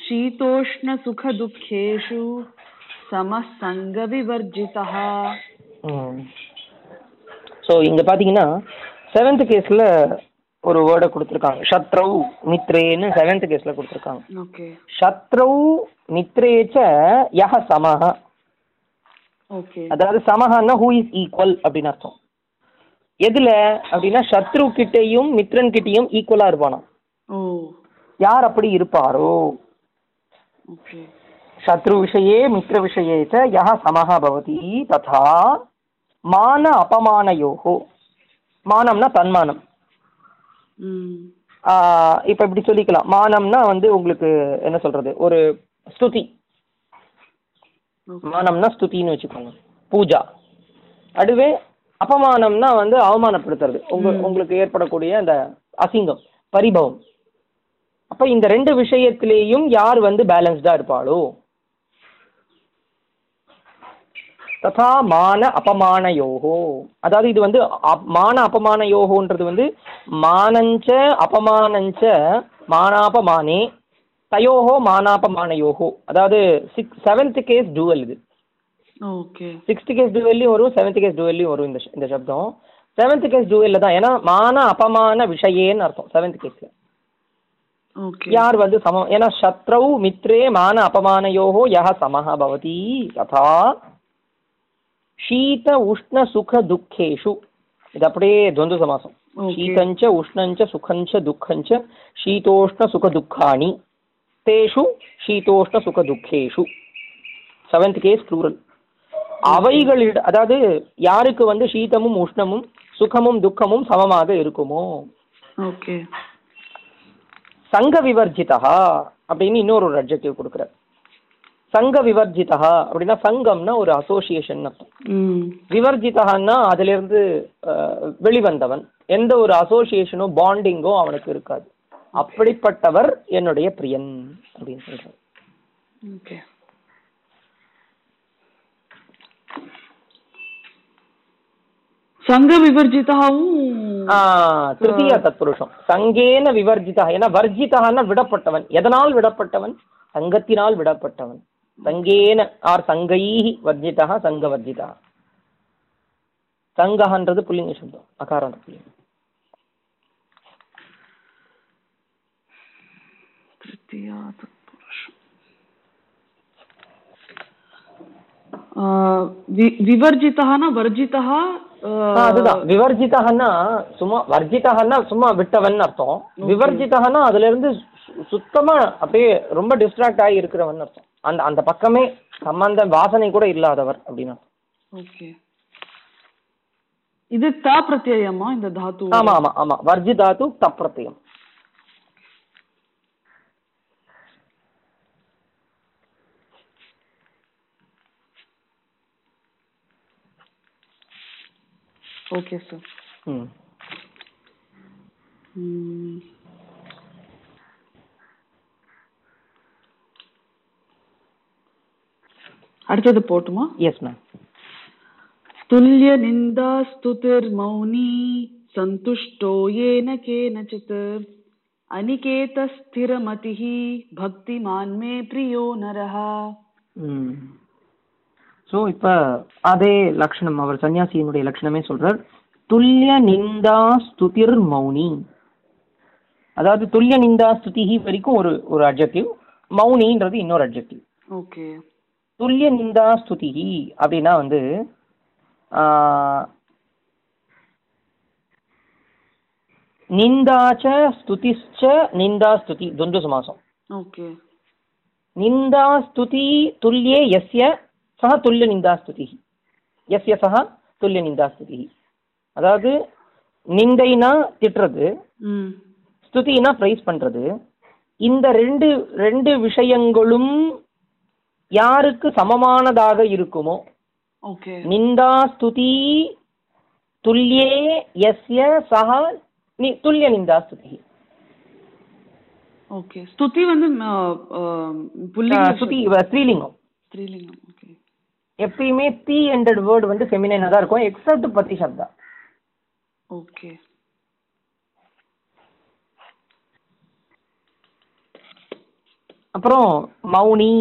शीतोष्णसुखदुःखेषु சம சங்க விவர்ஜிதா ஸோ இங்க பாத்தீங்கன்னா செவன்த் கேஸ்ல ஒரு வேர்டை கொடுத்துருக்காங்க. சத்ரௌ மித்ரேன்னு செவன்த் கேஸ்ல கொடுத்துருக்காங்க. சத்ரௌ மித்ரேச்ச யஹ சமஹ. அதாவது சமஹன்னா ஹூ இஸ் ஈக்குவல் அப்படின்னு அர்த்தம். எதுல? அப்படின்னா சத்ரு கிட்டேயும் மித்ரன் கிட்டேயும் ஈக்குவலா இருப்பானா யார் அப்படி இருப்பாரோ? ஓகே शत्रु विषये मित्र विषये च यः समः भवति तथा मान अपमानयोः மானம்னா தன்மானம் ம் ஆஹ் இப்ப இப்படி சொல்லிக்கலாம் மானம்னா வந்து உங்களுக்கு என்ன சொல்றது ஒரு ஸ்துதி ஓகே மானம்னா ஸ்துதின்னு வச்சுக்கோங்க பூஜா அடுவே அபமானம்னா வந்து அவமானப்படுத்துறது உங்க உங்களுக்கு ஏற்படக்கூடிய அந்த அசிங்கம் பரிபவம் அப்ப இந்த ரெண்டு விஷயத்திலேயும் யார் வந்து பேலன்ஸ்டா இருப்பாளோ ததா மான அபமானயோகோ. அதாவது இது வந்து மான அபமானயோகோன்றது வந்து மானஞ்ச அபமானஞ்ச மானாபமானே தயோகோ மானாபமானயோகோ. அதாவது சிக்ஸ் செவன்த் கேஸ் டூவல் இது. ஓகே. சிக்ஸ்த் கேஸ் டூவல்லையும் வரும் செவன்த் கேஸ் டூவல்லையும் வரும் இந்த இந்த சப்தம். செவன்த் கேஸ் டூவல்ல தான் ஏன்னா மான அபமான விஷயேன்னு அர்த்தம் செவன்த் கேஸ்ல யார் வந்து சமம்? ஏன்னா சத்ரௌ மித்ரே மான அபமானயோகோ யஹ சமஹ பவதி ததா சீத உஷ்ண சுக துக்கேஷு இது அப்படியே துவந்து சமாசம் சீதஞ்ச உஷ்ணஞ்ச சுகஞ்ச துக்கஞ்ச சீதோஷ்ண சுக துக்காணி தேஷு சீதோஷ்ண சுக துக்கேஷு செவன்த் கேஸ் ப்ளூரல் அவைகளிட அதாவது யாருக்கு வந்து சீதமும் உஷ்ணமும் சுகமும் துக்கமும் சமமாக இருக்குமோ? ஓகே சங்க விவர்ஜிதா அப்படின்னு இன்னொரு ஒரு அப்ஜெக்டிவ் கொடுக்குறார். சங்க விவர்ஜிதா அப்படின்னா சங்கம்னா ஒரு அசோசியேஷன் அர்த்தம். ம். விவர்ஜிதகான்னா அதிலிருந்து அஹ், வெளிவந்தவன். எந்த ஒரு அசோசியேஷனோ பாண்டிங்கோ அவனுக்கு இருக்காது. அப்படிப்பட்டவர் என்னுடைய பிரியன் அப்படின்னு சொல்றாரு. சங்க விவர்ஜிதாவும் திருத்தீய தத்புருஷம். சங்கேன விவர்ஜிதா ஏன்னா வர்ஜிதகான்னா விடப்பட்டவன். எதனால் விடப்பட்டவன்? சங்கத்தினால் விடப்பட்டவன். சங்கேன ஆர் சங்கைஹி வர்ஜிதா சங்க வர்ஜிதா சங்கஹன்றது புல்லிங்க சப்தம் அகாரம் புள்ளிங்க விவர்ஜிதா வர்ஜிதா அதுதான். விவர்ஜிதா சும்மா வர்ஜிதான்னா சும்மா விட்டவன் அர்த்தம். விவர்ஜிதானா அதுல இருந்து சுத்தமா அப்படியே ரொம்ப டிஸ்ட்ராக்ட் ஆகி இருக்கிறவன் அர்த்தம். அந்த அந்த பக்கமே சம்பந்த வாசனை கூட இல்லாதவர் அப்படின்னா ஓகே. இது தா பிரத்யயமா இந்த தாத்து? ஆமா ஆமா ஆமா. வர்ஜிதாத்து தப்பிரத்தியம் ஓகே சார். ம். அடுத்தது போட்டுமா? எஸ் மேம் துல்லிய நிந்தா ஸ்துதிர் மௌனி சந்துஷ்டோ ஏன கேனச்சித் அனிகேத ஸ்திரமதிஹி பக்தி மான்மே பிரியோ நரஹா. சோ இப்ப அதே லக்ஷணம் அவர் சன்னியாசியினுடைய லக்ஷணமே சொல்றார். துல்லிய நிந்தா ஸ்துதிர் மௌனி. அதாவது துல்லிய நிந்தா ஸ்துதிஹி வரைக்கும் ஒரு ஒரு அப்ஜெக்டிவ் மௌனின்றது இன்னொரு அப்ஜெக்டிவ் ஓகே துல்லிய நிந்தா ஸ்துதிஹி அப்படின்னா வந்து நிந்தாச்ச ஸ்துதிச்ச நிந்தா ஸ்துதி துண்டு சமாசம். ஓகே. நிந்தா ஸ்துதி துல்லியே எஸ்ய சக துல்லிய நிந்தா ஸ்துதி. எஸ்ய சக துல்லிய நிந்தா ஸ்துதி. அதாவது நிந்தைனா திட்டுறது ஸ்துதினா ப்ரைஸ் பண்றது. இந்த ரெண்டு ரெண்டு விஷயங்களும் யாருக்கு சமமானதாக இருக்குமோ? நிந்தா ஸ்துதி துல்லியே எஸ்ய நி துல்லிய நிந்தா ஸ்துதி. ஓகே. ஸ்துதி வந்து ஸ்துதி ஸ்ரீலிங்கம். ஸ்திரீலிங்கம் ஓகே. எப்பயுமே தி என்டட் வேர்டு வந்து ஃபெமினைனாக தான் இருக்கும். எக்ஸப்ட் பத்தி சப்தா. ஓகே. அப்புறம் மௌனி.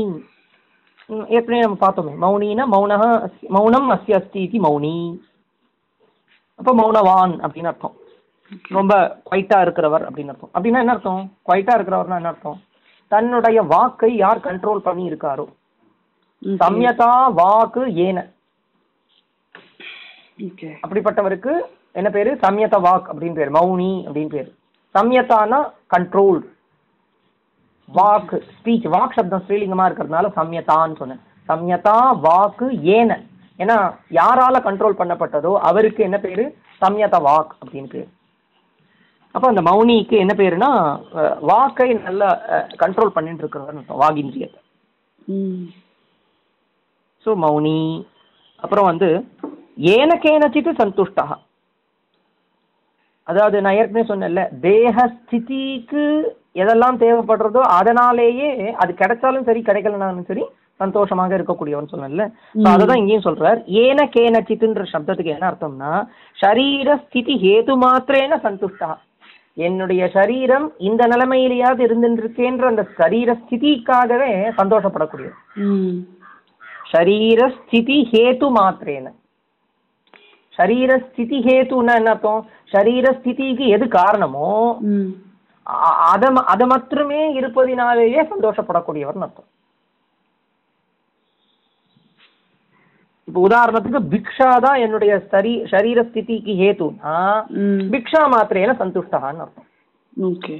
ஏற்கனவே நம்ம பார்த்தோமே. மௌனினா மௌனஹ அஸ்ய- மௌனம் அஸ்ய அஸ்தி இதி மௌனி. அப்போ மௌனவான் அப்படின்னு அர்த்தம். ரொம்ப குவைட்டா இருக்கிறவர் அப்படின்னு அர்த்தம். அப்படின்னா என்ன அர்த்தம்? குவைட்டா இருக்கிறவர்னா என்ன அர்த்தம்? தன்னுடைய வாக்கை யார் கண்ட்ரோல் பண்ணி இருக்காரோ சம்யதா வாக்கு ஏன. அப்படிப்பட்டவருக்கு என்ன பேரு? சம்யத வாக் அப்படின்னு பேர். மௌனி அப்படின்னு பேர். சம்யதானா கண்ட்ரோல் வாக்கு ஸ்பீச் வாக் சப்தம் ஸ்ரீலிங்கமா இருக்கிறதுனால சம்யதான்னு சொன்னேன். சம்யதா வாக்கு ஏன. ஏன்னா யாரால கண்ட்ரோல் பண்ணப்பட்டதோ அவருக்கு என்ன பேரு? சம்யத வாக் அப்படின்னு பேர். அப்போ அந்த மௌனிக்கு என்ன பேருனா வாக்கை நல்லா கண்ட்ரோல் பண்ணிட்டு இருக்கிறவர் வாகிந்திரியத்தை ஸோ மௌனி அப்புறம் வந்து ஏன கேனச்சித்து சந்துஷ்டா. அதாவது நான் ஏற்கனவே சொன்னேன்ல தேக ஸ்திதிக்கு எதெல்லாம் தேவைப்படுறதோ அதனாலேயே அது கிடைச்சாலும் சரி கிடைக்கலனாலும் சரி சந்தோஷமாக இருக்கக்கூடியவன் சொன்னல அததான் இங்கேயும் சொல்றார். ஏன கேன சித்துன்ற சப்தத்துக்கு என்ன அர்த்தம்னா சரீர ஸ்திதி ஹேது மாத்திரேன சந்துஷ்டா. என்னுடைய சரீரம் இந்த நிலைமையிலேயாவது இருந்துருக்கேன்ற அந்த சரீர ஸ்திதிக்காகவே சந்தோஷப்படக்கூடியது. சரீர ஸ்திதி ஹேத்து மாத்திரேன. சரீர ஸ்திதி ஹேத்துன்னா என்ன அர்த்தம்? சரீர ஸ்திதிக்கு எது காரணமோ அத அத மட்டுமே இருப்பதினாலேயே சந்தோஷப்படக்கூடியவர்னு அர்த்தம் இப்போ உதாரணத்துக்கு பிக்ஷா தான் என்னுடைய சரீ சரீரஸ்திதிக்கு ஹேத்துனா ம். பிக்ஷா மாத்திரேன சந்துஷ்டகான்னு அர்த்தம். ஓகே.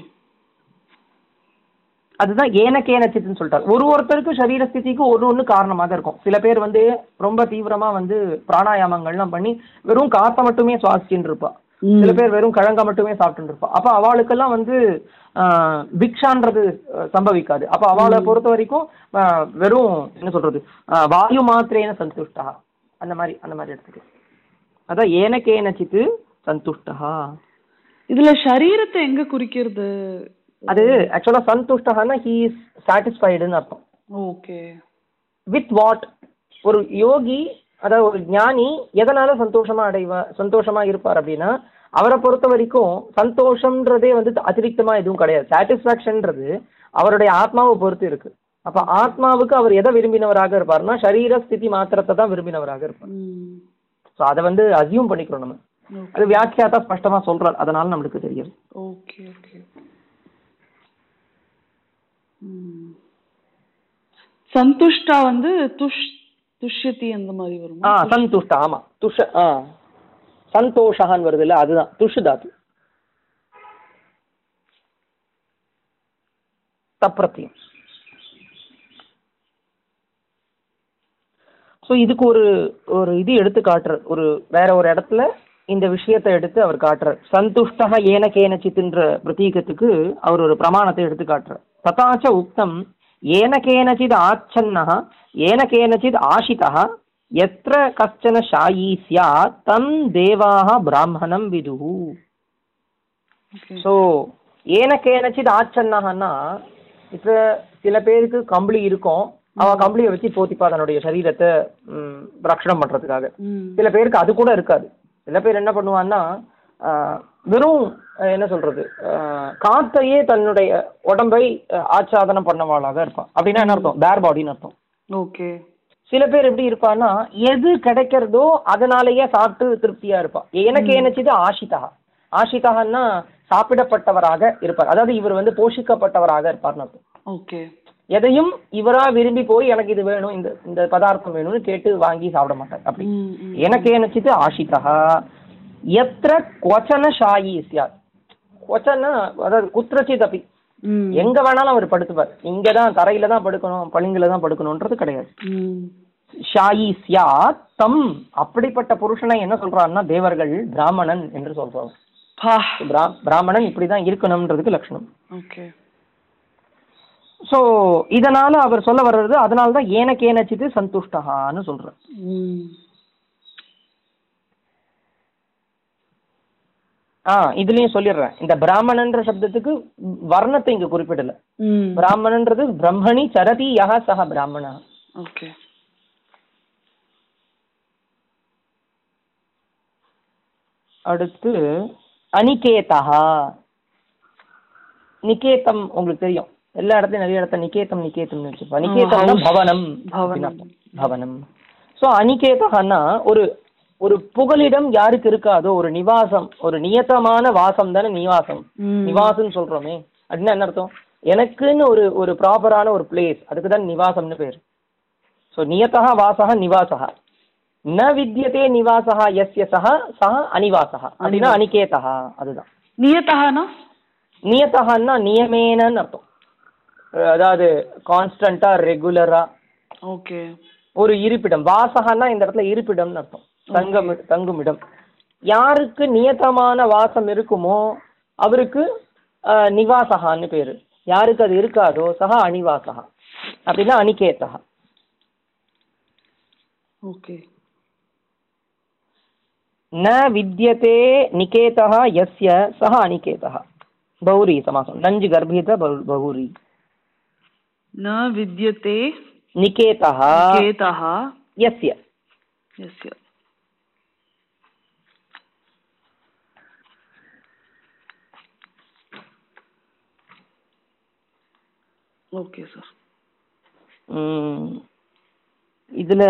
அதுதான் ஏனக்கேனச்சித்துன்னு சொல்லிட்டார். ஒரு ஒருத்தருக்கு சரீரஸ்திதிக்கு ஒரு ஒன்று காரணமாக இருக்கும். சில பேர் வந்து ரொம்ப தீவிரமா வந்து பிராணாயாமங்கள்லாம் பண்ணி வெறும் காற்றை மட்டுமே சுவாசிச்சுட்டு இருப்பா. ம். சில பேர் வெறும் கிழங்க மட்டுமே சாப்பிட்டு இருப்பா. அப்ப அவளுக்கெல்லாம் வந்து பிக்ஷான்றது சம்பவிக்காது. அப்ப அவளை பொறுத்த வரைக்கும் வெறும் என்ன சொல்றது வாயு மாத்திரேன சந்துஷ்டா. அந்த மாதிரி அந்த மாதிரி எடுத்துக்கு. அதான் ஏனக்கேனச்சித்து சந்துஷ்டா. இதுல சரீரத்தை எங்க குறிக்கிறது? அது ஆக்சுவலா சந்துஷ்டகான்னா ஹீ இஸ் சாட்டிஸ்ஃபைடுன்னு அர்த்தம். ஓகே. வித் வாட் ஒரு யோகி அதாவது ஒரு ஞானி எதனால சந்தோஷமா அடைவா சந்தோஷமா இருப்பார் அப்படின்னா அவரை பொறுத்த வரைக்கும் சந்தோஷம்ன்றதே வந்து அதிரிக்தமா எதுவும் கிடையாது. சாட்டிஸ்ஃபேக்ஷன்ன்றது அவருடைய ஆத்மாவை பொறுத்து இருக்கு. அப்ப ஆத்மாவுக்கு அவர் எதை விரும்பினவராக இருப்பார்னா சரீர ஸ்திதி மாத்திரத்தை தான் விரும்பினவராக இருப்பார். ஸோ அதை வந்து அசியூம் பண்ணிக்கிறோம் நம்ம. அது வியாக்கியாத்தா ஸ்பஷ்டமா சொல்றார். அதனால நம்மளுக்கு தெரியும். ஓகே ஓகே சந்துஷ்டா வந்து துஷ் துஷ்யத்தி அந்த மாதிரி வரும்? ஆ சந்துஷ்ட ஆமா. துஷ ஆ. சந்தோஷகான்னு வருது இல்ல அதுதான். துஷு தாத்து. தப்பிரத்தியம் ஸோ இதுக்கு ஒரு ஒரு இது எடுத்து காட்டுறார். ஒரு வேற ஒரு இடத்துல இந்த விஷயத்தை எடுத்து அவர் காட்டுறார். சந்துஷ்டக ஏன கேனச்சித்ன்ற பிரதீகத்துக்கு அவர் ஒரு பிரமாணத்தை எடுத்து காட்டுறார். ததாச்ச உக்தம் கேனச்சித் ஆச்சன்னः ஏன கேனச்சித் ஆஷிதः எத்திர கஷ்டன ஷாயி ஸ்யாத் தம் தேவாः பிராமணம் விதுஹு ஓகே ஸோ ஏன கேனச்சித் ஆச்சன்னகன்னா இப்போ சில பேருக்கு கம்பளி இருக்கும். அவன் கம்பளியை வச்சு போத்திப்பா தன்னுடைய சரீரத்தை ரக்ஷணம் பண்றதுக்காக. சில பேருக்கு அது கூட இருக்காது. சில பேர் என்ன பண்ணுவான்னா வெறும் என்ன சொல்றது காத்தையே தன்னுடைய உடம்பை ஆச்சாதனம் பண்ணவாளாக இருப்பான். அப்படின்னா என்ன அர்த்தம்? பேர் பாடின்னு அர்த்தம். ஓகே. சில பேர் எப்படி இருப்பான்னா எது கிடைக்கிறதோ அதனாலேயே சாப்பிட்டு திருப்தியா இருப்பான். எனக்கு என்னச்சுது ஆஷிதா. ஆஷிதான்னா சாப்பிடப்பட்டவராக இருப்பார். அதாவது இவர் வந்து போஷிக்கப்பட்டவராக இருப்பார்னு அர்த்தம். ஓகே. எதையும் இவரா விரும்பி போய் எனக்கு இது வேணும் இந்த இந்த பதார்த்தம் வேணும்னு கேட்டு வாங்கி சாப்பிட மாட்டார். அப்படி. எனக்கு என்னச்சித்து ஆஷிதா. எத்திர கொச்சன ஷாயி சியாத் கொச்சன அதாவது குத்திரச்சித் அப்படி எங்க வேணாலும் அவர் படுத்துப்பார். இங்க தான் தரையில தான் படுக்கணும் பளிங்குல தான் படுக்கணுன்றது கிடையாது. ஷாயி சியாத் தம். அப்படிப்பட்ட புருஷனை என்ன சொல்றாருன்னா தேவர்கள் பிராமணன் என்று சொல்றாங்க பிராமணன் இப்படிதான் இருக்கணும்ன்றதுக்கு லட்சணம். சோ இதனால அவர் சொல்ல வர்றது அதனால தான் ஏனக்கு ஏனச்சிது சந்துஷ்டகான்னு சொல்றார். ஆ இதுலயும் சொல்லிடுறேன். இந்த பிராமணன்ற சப்தத்துக்கு வர்ணத்தை இங்க குறிப்பிடல. பிராமணன்றது பிரம்மணி சரதி யஹ சஹ பிராமணா. ஓகே. அடுத்து அனிகேதா நிகேதம் உங்களுக்கு தெரியும். எல்லா இடத்துலயும் நிறைய இடத்துல நிகேதம் நிகேதம்னு வச்சிருப்பா நிகேதம்னா. பவனம் பவனம். ஸோ அனிகேதகன்னா ஒரு ஒரு புகலிடம் யாருக்கு இருக்காதோ ஒரு நிவாசம் ஒரு நியத்தமான வாசம் தானே நிவாசம். ம். நிவாசம்னு சொல்றோமே. அப்படின்னா என்ன அர்த்தம்? எனக்குன்னு ஒரு ஒரு ப்ராப்பரான ஒரு பிளேஸ் அதுக்கு தான் நிவாசம்னு பேர். ஸோ நியதா வாசக நிவாசக ந வித்யதே நிவாசக எஸ்ய சஹ சஹ அனிவாசக அப்படின்னா அனிகேதா அதுதான். நியதஹனா நியதகன்னா நியமேனன்னு அர்த்தம். அதாவது கான்ஸ்டண்டா ரெகுலரா ஓகே. ஒரு இருப்பிடம். வாசகன்னா இந்த இடத்துல இருப்பிடம்னு அர்த்தம். தங்கம் தங்குமிடம். யாருக்கு நியத்தமான வாசம் இருக்குமோ அவருக்கு நிவாசகான்னு பேரு. யாருக்கு அது இருக்காதோ சகா அணிவாசகா. அப்படின்னா அணிகேத்தகா. ஓகே. ந வித்தியதே நிகேதா எஸ்ய சஹ அனிகேதா பௌரி சமாசம். நஞ்சு கர்ப்பித பௌரி. ந வித்தியதே நிகேதா நிகேதா எஸ்ய எஸ்ய ஓகே சார் இதுல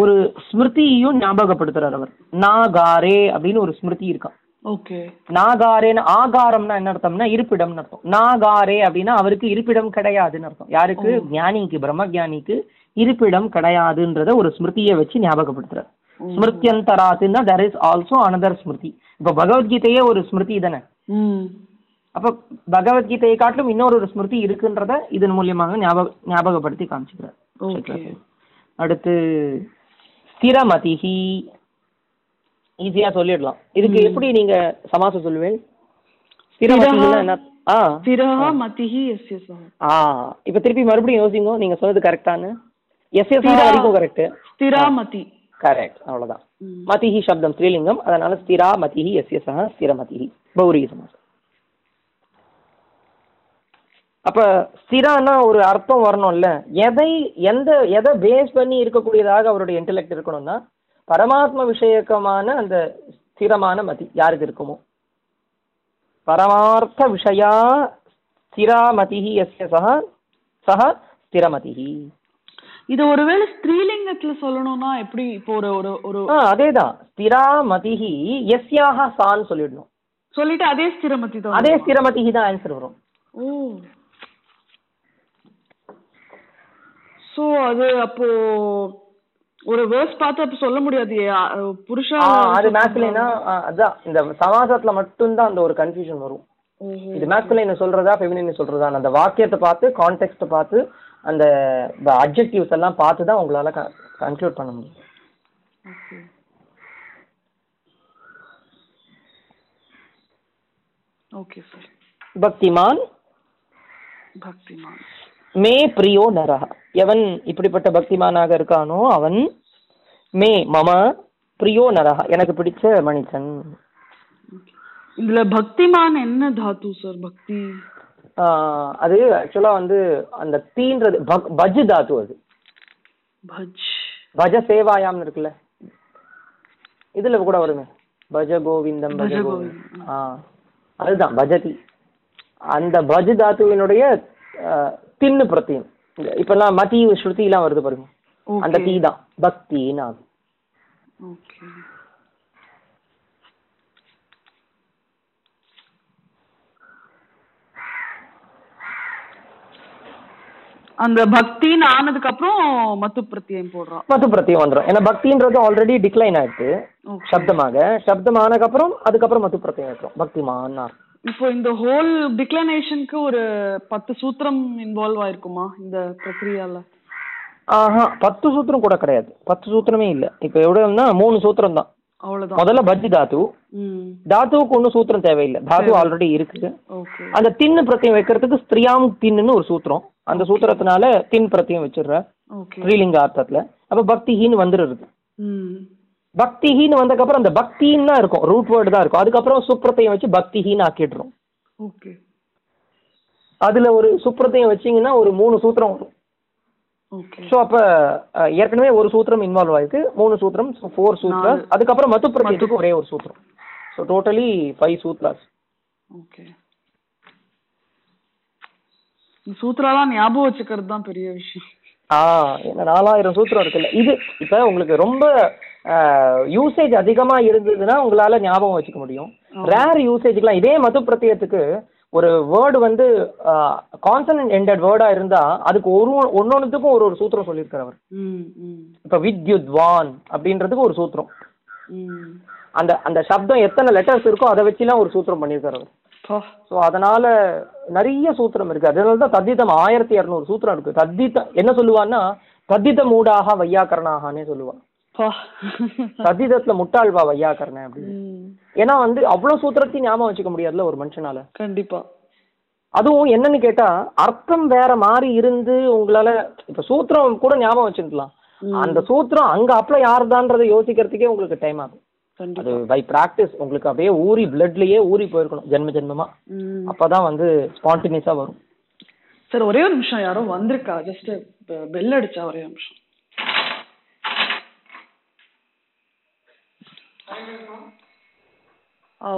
ஒரு ஸ்மிருதியும் ஞாபகப்படுத்துறார் அவர். நாகாரே அப்படின்னு ஒரு ஸ்மிருதி இருக்கான் ஓகே நாகாரேன்னு ஆகாரம்னா என்ன அர்த்தம்னா இருப்பிடம்னு அர்த்தம். நாகாரே அப்படின்னா அவருக்கு இருப்பிடம் கிடையாதுன்னு அர்த்தம். யாருக்கு? ஞானிக்கு பிரம்ம ஞானிக்கு இருப்பிடம் கிடையாதுன்றத ஒரு ஸ்மிருதியை வச்சு ஞாபகப்படுத்துறார். ஸ்மிருத்தியந்தராத்துன்னா தர் இஸ் ஆல்சோ அனதர் ஸ்மிருதி. இப்போ பகவத்கீதையே ஒரு ஸ்மிருதி தானே? அப்போ பகவத்கீதையை காட்டிலும் இன்னொரு ஒரு ஸ்மிருதி இருக்குன்றத இதன் மூலியமாக ஞாபக ஞாபகப்படுத்தி காமிச்சுக்கிறார். அடுத்து ஸ்திரமதிஹி. ஈஸியா சொல்லிடலாம். இதுக்கு எப்படி நீங்க சமாசம் சொல்லுவேன் இப்ப திருப்பி மறுபடியும் யோசிங்க நீங்க சொன்னது கரெக்டானு எஸ் எஸ் வரைக்கும் கரெக்ட் ஸ்திராமதி. கரெக்ட் அவ்வளவுதான். மதிஹி சப்தம் ஸ்ரீலிங்கம் அதனால ஸ்திராமதிஹி எஸ் எஸ் ஸ்திரமதிஹி. பௌரிக சமாசம். அப்ப ஸ்திரான்னா ஒரு அர்த்தம் வரணும்ல. எதை எந்த எதை பேஸ் பண்ணி இருக்கக்கூடியதாக அவருடைய இன்டெலெக்ட் இருக்கணும்னா பரமாத்ம விஷயக்கமான அந்த ஸ்திரமான மதி யாருக்கு இருக்குமோ? பரமார்த்த விஷயா ஸ்திராமதிஹி எஸ்ய சஹ சஹ ஸ்திரமதிஹி இது ஒருவேளை ஸ்திரீலிங்கத்துல சொல்லணும்னா எப்படி இப்போ ஒரு ஒரு ஒரு அதேதான். ஸ்திராமதிஹி எஸ்யாக சான்னு சொல்லிடணும். சொல்லிட்டு அதே ஸ்திரமதி தான் அதே ஸ்திரமதிஹி தான் ஆன்சர் வரும் ஓ சோ அது அப்போ ஒரு வேர்ஸ் பார்த்து அப்ப சொல்ல முடியாது. புருஷா அது மேஸ்குலைனா அதான் இந்த சமாசத்துல மட்டும்தான் அந்த ஒரு கன்ஃபியூஷன் வரும். இது மேஸ்குலைன் சொல்றதா ஃபெமினின் சொல்றதா அந்த வாக்கியத்தை பார்த்து கான்டெக்ட் பார்த்து அந்த அப்ஜெக்டிவ்ஸ் எல்லாம் பார்த்து தான் உங்களால கன்க்ளூட் பண்ண முடியும். ஓகே சார் பக்திமான்? பக்திமான். மே பிரியோ நரஹ. எவன் இப்படிப்பட்ட பக்திமானாக இருக்கானோ அவன் மே மம பிரியோ நரஹ. எனக்கு பிடிச்ச மனுஷன் இதுல பக்திமான் என்ன தாத்து சார்? பக்தி. அது ஆக்சுவலா வந்து அந்த தீன்றது பஜ் தாத்து அது. பஜ். பஜ சேவாயாம்னு இருக்குல்ல. இதுல கூட வருமே. பஜ கோவிந்தம் பஜ கோவிந்தம். ஆ அதுதான் பஜதி. அந்த பஜ் தாத்துவினுடைய தின்னு பிரத்தியம் இப்பெல்லாம் மதி ஸ்ருதி எல்லாம் வருது பாருங்க. அந்த தீ தான். பக்தின்னு ஆகும் அந்த பக்தின்னு ஆனதுக்கு அப்புறம் மத்து பிரத்தியம் போடுறான் மத்து பிரத்தியம் வந்துடும் ஏன்னா பக்தின்றது ஆல்ரெடி டிக்ளைன் ஆயிடுச்சு சப்தமாக. சப்தம் ஆனதுக்கப்புறம் அதுக்கப்புறம் மத்து பிரத்தியம் வைக்கிறோம் பக்திமான் இப்போ இந்த ஹோல் டிக்ளனேஷனுக்கு ஒரு பத்து சூத்திரம் இன்வால்வ் ஆயிருக்குமா இந்த பிரக்ரியால ஆஹா பத்து சூத்திரம் கூட கிடையாது. பத்து சூத்திரமே இல்ல. இப்ப எவ்வளவுன்னா மூணு சூத்திரம் தான் முதல்ல பஜ்ஜி தாத்து. தாத்துவுக்கு ஒன்றும் சூத்திரம் தேவையில்லை. தாத்து ஆல்ரெடி இருக்கு. அந்த தின்னு பிரத்தியம் வைக்கிறதுக்கு ஸ்திரியாம் தின்னுன்னு ஒரு சூத்திரம். அந்த சூத்திரத்தினால தின் பிரத்தியம் வச்சிடுற ஸ்ரீலிங்க அர்த்தத்துல. அப்ப பக்திஹீன்னு வந்துடுறது. பக்திஹீன்னு வந்ததுக்கப்புறம் அந்த பக்தின்னு தான் இருக்கும். ரூட் வேர்டு தான் இருக்கும். அதுக்கப்புறம் சுப்ரத்தையும் வச்சு பக்திஹீன்னு ஆக்கிடுறோம். ஓகே. அதுல ஒரு சுப்ரத்தையும் வச்சீங்கன்னா ஒரு மூணு சூத்திரம் வரும். ஓகே. ஸோ அப்ப ஏற்கனவே ஒரு சூத்திரம் இன்வால்வ் ஆயிருக்கு. மூணு சூத்திரம் ஃபோர் சூத்திரம். அதுக்கப்புறம் மத்து பிரத்தியத்துக்கு ஒரே ஒரு சூத்திரம். So totally five Shudras. Okay. இந்த சூத்திராலாம் ஞாபகம் வச்சுக்கிறது தான் பெரிய விஷயம். ஆ என்ன நாலாயிரம் சூத்திரம் இருக்குல்ல. இது இப்ப உங்களுக்கு ரொம்ப யூசேஜ் அதிகமா இருந்ததுன்னா உங்களால ஞாபகம் வச்சுக்க முடியும். ரேர் யூசேஜ்க்குலாம் இதே மது பிரத்தியத்துக்கு ஒரு வேர்டு வந்து கான்சனன்ட் எண்டட் வேர்டா இருந்தா அதுக்கு ஒரு ஒன்னொன்னுத்துக்கும் ஒரு ஒரு சூத்திரம் சொல்லியிருக்காரு அவர். இப்ப வித்யுத்வான் அப்படின்றதுக்கு ஒரு சூத்திரம். அந்த அந்த சப்தம் எத்தனை லெட்டர்ஸ் இருக்கோ அதை வச்சுலாம் ஒரு சூத்திரம் பண்ணியிருக்காரு அவர். ஸோ அதனால நிறைய சூத்திரம் இருக்கு. அதனால தான் தத்திதம் ஆயிரத்தி இரநூறு சூத்திரம் இருக்கு. தத்தித்த என்ன சொல்லுவான்னா தத்தித மூடாக வையாக்கரணாகனே சொல்லுவான் பா. தத்திதத்துல முட்டாள்வா வையாக்கரண அப்படின்னு. ம். ஏன்னா வந்து அவ்வளவு சூத்திரத்தையும் ஞாபகம் வச்சுக்க முடியாதுல்ல ஒரு மனுஷனால. கண்டிப்பா. அதுவும் என்னன்னு கேட்டா அர்த்தம் வேற மாதிரி இருந்து உங்களால இப்ப சூத்திரம் கூட ஞாபகம் வச்சுக்கலாம். அந்த சூத்திரம் அங்க அப்ளை யாருதான்றதை யோசிக்கிறதுக்கே உங்களுக்கு டைம் ஆகும். அது பை பிராக்டிஸ் உங்களுக்கு அப்படியே ஊறி பிளட்லயே ஊறி போயிருக்கணும் ஜென்ம ஜென்மமா. அப்பதான் வந்து ஸ்பான்டினியஸா வரும். சார் ஒரே ஒரு நிமிஷம் யாரோ வந்திருக்கா ஜஸ்ட் பெல் அடிச்சா ஒரு நிமிஷம் ஆ,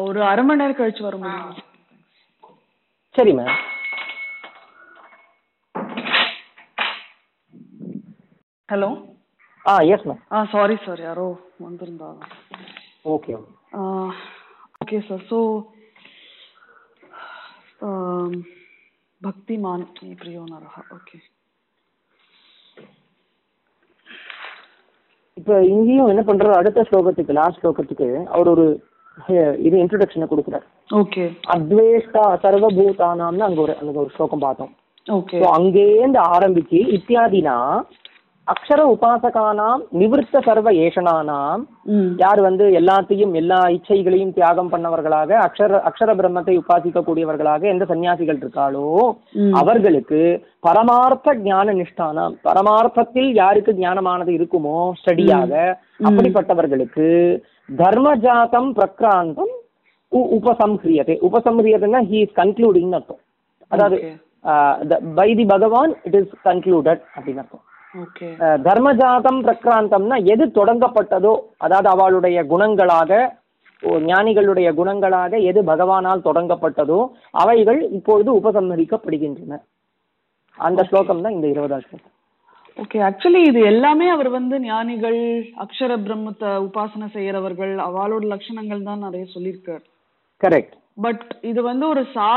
ஒரு அரை மணி நேரம் கழிச்சு வர முடியுமா சரி மேம். ஹலோ? ஆ எஸ் மேம். ஆ சாரி சார் யாரோ வந்திருந்தாங்க. ஓகே ஓகே சார் ஸோ பக்திமான் பிரியோ நரஹ ஓகே இப்போ இங்கேயும் என்ன பண்றாரு? அடுத்த ஸ்லோகத்துக்கு லாஸ்ட் ஸ்லோகத்துக்கு அவர் ஒரு இது இன்ட்ரடக்ஷனை கொடுக்குறாரு. ஓகே. அத்வேஷ்டா சர்வபூதானாம்னு அங்க ஒரு அங்க ஒரு ஸ்லோகம் பார்த்தோம். ஓகே. அங்கேருந்து ஆரம்பிச்சு இத்தியாதினா அக்ஷர உபாசகானாம் நிவிருத்த சர்வ ஏஷனானாம். யார் வந்து எல்லாத்தையும் எல்லா இச்சைகளையும் தியாகம் பண்ணவர்களாக அக்ஷர அக்ஷர பிரம்மத்தை உபாசிக்க கூடியவர்களாக எந்த சன்னியாசிகள் இருக்காளோ. அவர்களுக்கு பரமார்த்த ஞான நிஷ்டானம். பரமார்த்தத்தில் யாருக்கு ஞானமானது இருக்குமோ ஸ்டடியாக அப்படிப்பட்டவர்களுக்கு தர்மஜாதம் பிரக்ராந்தம் உபசம்ஹ்ரியதே. உபசம்ஹ்ரியதுன்னா ஹி இஸ் கன்க்ளூடிங் அர்த்தம். அதாவது. பை தி பகவான் இட் இஸ் கன்க்ளூடட் அப்படின்னு அர்த்தம். தர்மஜாதம் பிரக்ராந்தம்னா எது தொடங்கப்பட்டதோ அதாவது அவளுடைய குணங்களாக ஞானிகளுடைய குணங்களாக எது பகவானால் தொடங்கப்பட்டதோ அவைகள் இப்பொழுது உபசம்ஹரிக்கப்படுகின்றன. அந்த ஸ்லோகம் தான் இந்த இருபதாம் ஸ்லோகம். ஓகே ஆக்சுவலி இது எல்லாமே அவர் வந்து ஞானிகள் அக்ஷர பிரம்மத்தை உபாசனை செய்யறவர்கள் அவளோட லட்சணங்கள் தான் நிறைய சொல்லியிருக்காரு. கரெக்ட் பட் இது வந்து ஒரு சா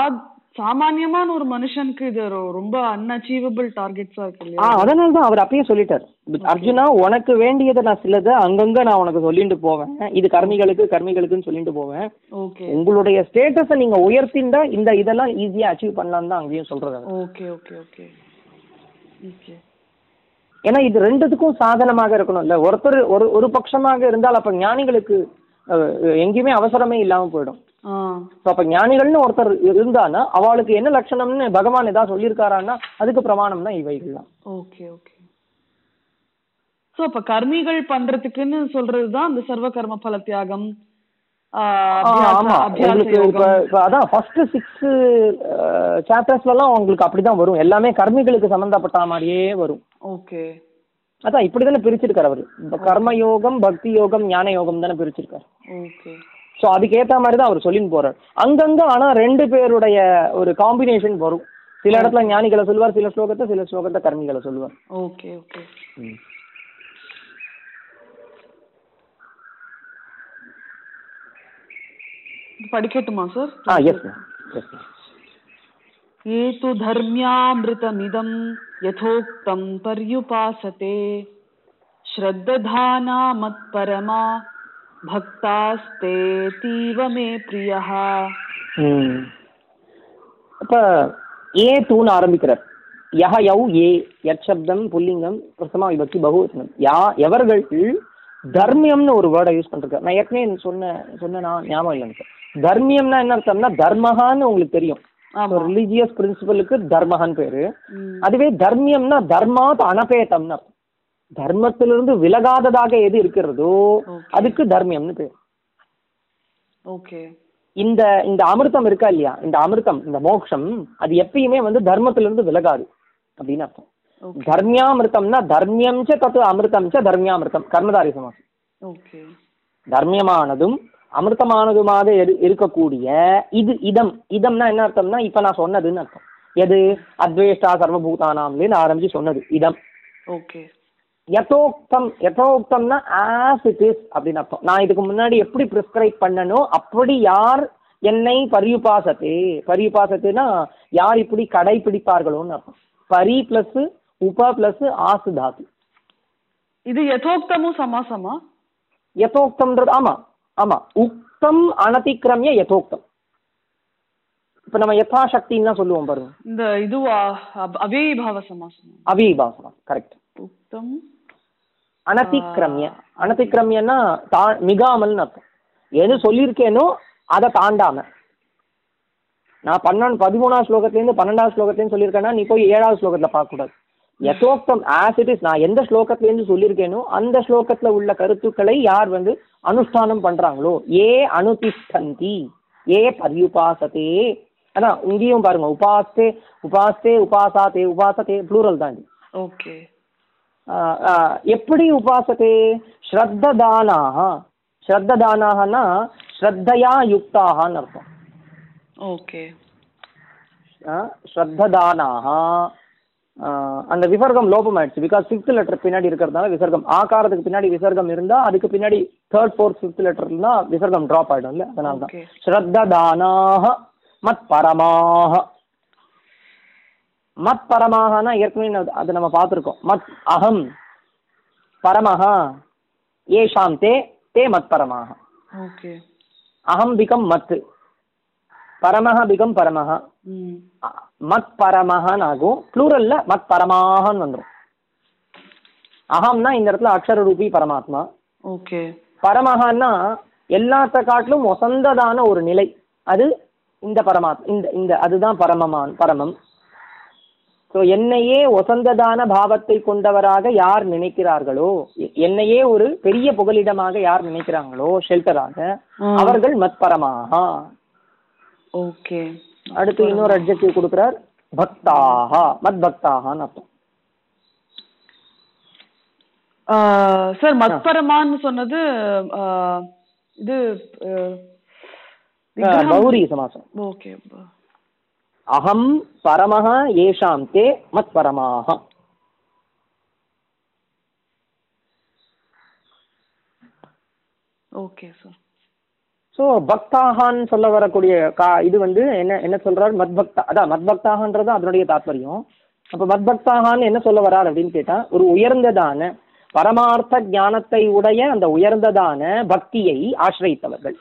சாமானியமான ஒரு மனுஷனுக்கு இது ரொம்ப அன்அச்சீவபிள் டார்கெட்ஸா இருக்கு அதனால தான் அவர் அப்பயே சொல்லிட்டார். அர்ஜுனா உனக்கு வேண்டியதை நான் சிலதை அங்கங்க நான் உனக்கு சொல்லிட்டு போவேன். இது கர்மிகளுக்கு கர்மிகளுக்குன்னு சொல்லிட்டு போவேன். ஓகே. உங்களுடைய ஸ்டேட்டஸை நீங்க உயர்த்திண்டா இந்த இதெல்லாம் ஈஸியா அச்சீவ் பண்ணலாம் தான் அங்கேயும் அவர். Okay okay okay. ஓகே. ஏன்னா இது ரெண்டுத்துக்கும் சாதனமாக இருக்கணும்ல. ஒருத்தர் ஒரு ஒரு பட்சமாக இருந்தால் அப்ப ஞானிகளுக்கு எங்கேயுமே அவசரமே இல்லாம போயிடும். அப்ப ஞானிகள்னு ஒருத்தர் இருந்தானா அவளுக்கு என்ன லட்சணம்னு பகவான் ஏதாவது சொல்லியிருக்காரான்னா அதுக்கு பிரமாணம் தான் இவைகள்லாம் ஓகே ஓகே. சோ அப்ப கர்மிகள் பண்றதுக்குன்னு சொல்றதுதான் அந்த சர்வ கர்ம பல தியாகம் அதான் ஃபர்ஸ்ட் சிக்ஸ் சாப்டர்ஸ்ல எல்லாம் உங்களுக்கு அப்படிதான் வரும். எல்லாமே கர்மிகளுக்கு சம்பந்தப்பட்ட மாதிரியே வரும். ஓகே. அதான் இப்படி தானே பிரிச்சிருக்காரு அவர். இந்த கர்ம யோகம் பக்தி யோகம் ஞான யோகம் தானே பிரிச்சிருக்காரு. ஓகே. ஸோ அதுக்கேற்ற மாதிரி தான் அவர் சொல்லின்னு போறார். அங்கங்க ஆனா ரெண்டு பேருடைய ஒரு காம்பினேஷன் வரும். சில இடத்துல ஞானிகளை சொல்லுவார் சில ஸ்லோகத்தை சில ஸ்லோகத்தை கர்மிகளை சொல்லுவார். Okay okay. படிக்கட்டுமா சார் ஆ எஸ் மேம் எஸ் மேம் ये तु धर्म्यामृतमिदं यथोक्तं पर्युपासते श्रद्दधाना मत्परमा भक्तास्तेऽतीव मे प्रियः ம் இப்போ ஏ தூன்னு ஆரம்பிக்கிறார் யஹ யௌ ஏ யற்சப்தம் புல்லிங்கம் பிரசமா விபக்தி பகுவச்சனம் யா எவர்கள் தர்மியம்னு ஒரு வேர்டை யூஸ் பண்ணிருக்காரு நான் ஏற்கனவே சொன்ன சொன்ன நான் ஞாபகம் இல்லை எனக்கு தர்மியம்னா என்ன அர்த்தம்னா தர்மஹான்னு உங்களுக்கு தெரியும் ஆமா ரிலீஜியஸ் பிரின்சிபலுக்கு தர்மஹான்னு பேரு. அதுவே தர்மியம்னா தர்மாத் அனபேதம்னு. அர்த்தம் தர்மத்திலிருந்து விலகாததாக எது இருக்கிறதோ. அதுக்கு தர்மியம்னு பேர். ஓகே. இந்த இந்த அமிர்தம் இருக்கா இல்லையா? இந்த அமிர்தம் இந்த மோக்ஷம் அது எப்பயுமே வந்து தர்மத்திலிருந்து விலகாது அப்படின்னு அர்த்தம். தர்மியாமிருத்தம்னா தர்மியம் ச தத்து அமிர்தம் ச தர்மியாமிருத்தம் கர்மதாரி சமாசம். ஓகே. தர்மியமானதும் அமிர்தமானதுமாக இரு- இருக்கக்கூடிய இது இதம். இதம்னா என்ன அர்த்தம்னா இப்ப நான் சொன்னதுன்னு அர்த்தம். எது? அத்வேஷ்டா சர்வபூதானாம்லேன்னு ஆரம்பிச்சு சொன்னது. இதம். ஓகே. யதோக்தம். யதோக்தம்னா ஆஸ் இட் இஸ் அப்படின்னு அர்த்தம். நான் இதுக்கு முன்னாடி எப்படி ப்ரிஸ்கிரைப் பண்ணனோ அப்படி யார் என்னை பரியுபாசத்தே பரியுபாசத்துனா யார் இப்படி கடைபிடிப்பார்களோன்னு அர்த்தம். பரி பிளஸ் உப பிளஸ் ஆசு தாத்து இது யதோக்தமும் சமாசமா? யதோக்தம்ன்றது ஆமா. ஆமா உக்தம் அனதிக்கிரமிய யதோக்தம். இப்ப நம்ம யதாசக்தின்னு தான் சொல்லுவோம் பாருங்க. இந்த இதுவா அவ்யயீபாவ சமாசமா அவிபாசனம் கரெக்ட் உக்தம் அனதிக்கிரமிய அனதிக்கிரமியன்னா தா மிகாமல்னு அர்த்தம். எது சொல்லியிருக்கேனோ அதை தாண்டாம. நான் பன்னெண்டு பதிமூணாவது ஸ்லோகத்துலேருந்து பன்னெண்டாவது ஸ்லோகத்துலேருந்து சொல்லியிருக்கேன்னா நீ போய் ஏழாவது ஸ்லோகத்தில் பார்க்கக்கூடாது. யதோக்தம் ஆஸ் இட் இஸ் நான் எந்த ஸ்லோகத்துலேருந்து சொல்லியிருக்கேனோ அந்த ஸ்லோகத்தில் உள்ள கருத்துக்களை யார் வந்து அனுஷ்டானம் பண்ணுறாங்களோ ஏ அனுதிஷ்டந்தி ஏ பரியுபாசத்தே அதான் இங்கேயும் பாருங்க உபாஸ்தே உபாஸ்தே உபாசாத்தே உபாசத்தே ப்ளூரல் தான் ஓகே. எப்படி உபாசத்தே ஸ்ரத்ததானாக ஸ்ரத்ததானாகனா ஸ்ரத்தையா யுக்தாகன்னு அர்த்தம். ஓகே. ஸ்ரத்ததானாக அந்த விசர்க்கம் லோபம் ஆயிடுச்சு பிகாஸ் ஃபிஃப்த் லெட்டர் பின்னாடி இருக்கிறதுனால விசர்க்கம் ஆகாரத்துக்கு பின்னாடி விசர்க்கம் இருந்தா அதுக்கு பின்னாடி தேர்ட் ஃபோர்த் ஃபிஃப்த் லெட்டர் இருந்தா விசர்க்கம் ட்ராப் ஆயிடும்ல அதனால தான் Okay. ஸ்ரத்ததானாக மத் பரமாக மத் பரமாகனா ஏற்கனவே அதை நம்ம பார்த்துருக்கோம். மத் அகம் பரமஹா ஏஷாம் தே தே மத் பரமாக ஓகே அகம் பிகம் மத் பரமஹ பிகம் பரமஹ. மத் பரமஹன்னு ஆகும் ப்ளூரல்ல மத் பரமாகன்னு வந்துடும் அகம்னா இந்த இடத்துல அக்ஷர ரூபி பரமாத்மா. ஓகே. பரமஹன்னா எல்லாத்த காட்டிலும் ஒசந்ததான ஒரு நிலை. அது இந்த பரமாத்மா இந்த இந்த அதுதான் பரமமான் பரமம். ஸோ என்னையே ஒசந்ததான பாவத்தை கொண்டவராக யார் நினைக்கிறார்களோ என்னையே ஒரு பெரிய புகலிடமாக யார் நினைக்கிறாங்களோ ஷெல்டராக. அவர்கள் மத்பரமாக ஓகே. அடுத்து இன்னொரு அட்ஜெக்டிவ் கொடுக்குறார் பக்தாக மத் பக்தாகன்னு அர்த்தம் சார் மத்பரமான்னு சொன்னது இது. கௌரி சமாசம். ஓகே அகம் பரமஹ ஏஷாம் தே மத் பரமாக ஓகே சார். ஸோ பக்தாகான்னு சொல்ல வரக்கூடிய கா இது வந்து என்ன என்ன சொல்கிறார் மத்பக்தா அதான் மத்பக்தாகன்றது அதனுடைய தாத்பரியம். அப்போ மத்பக்தாகான்னு என்ன சொல்ல வரார் அப்படின்னு கேட்டால் ஒரு உயர்ந்ததான பரமார்த்த ஞானத்தை உடைய அந்த உயர்ந்ததான பக்தியை ஆசிரியத்தவர்கள்.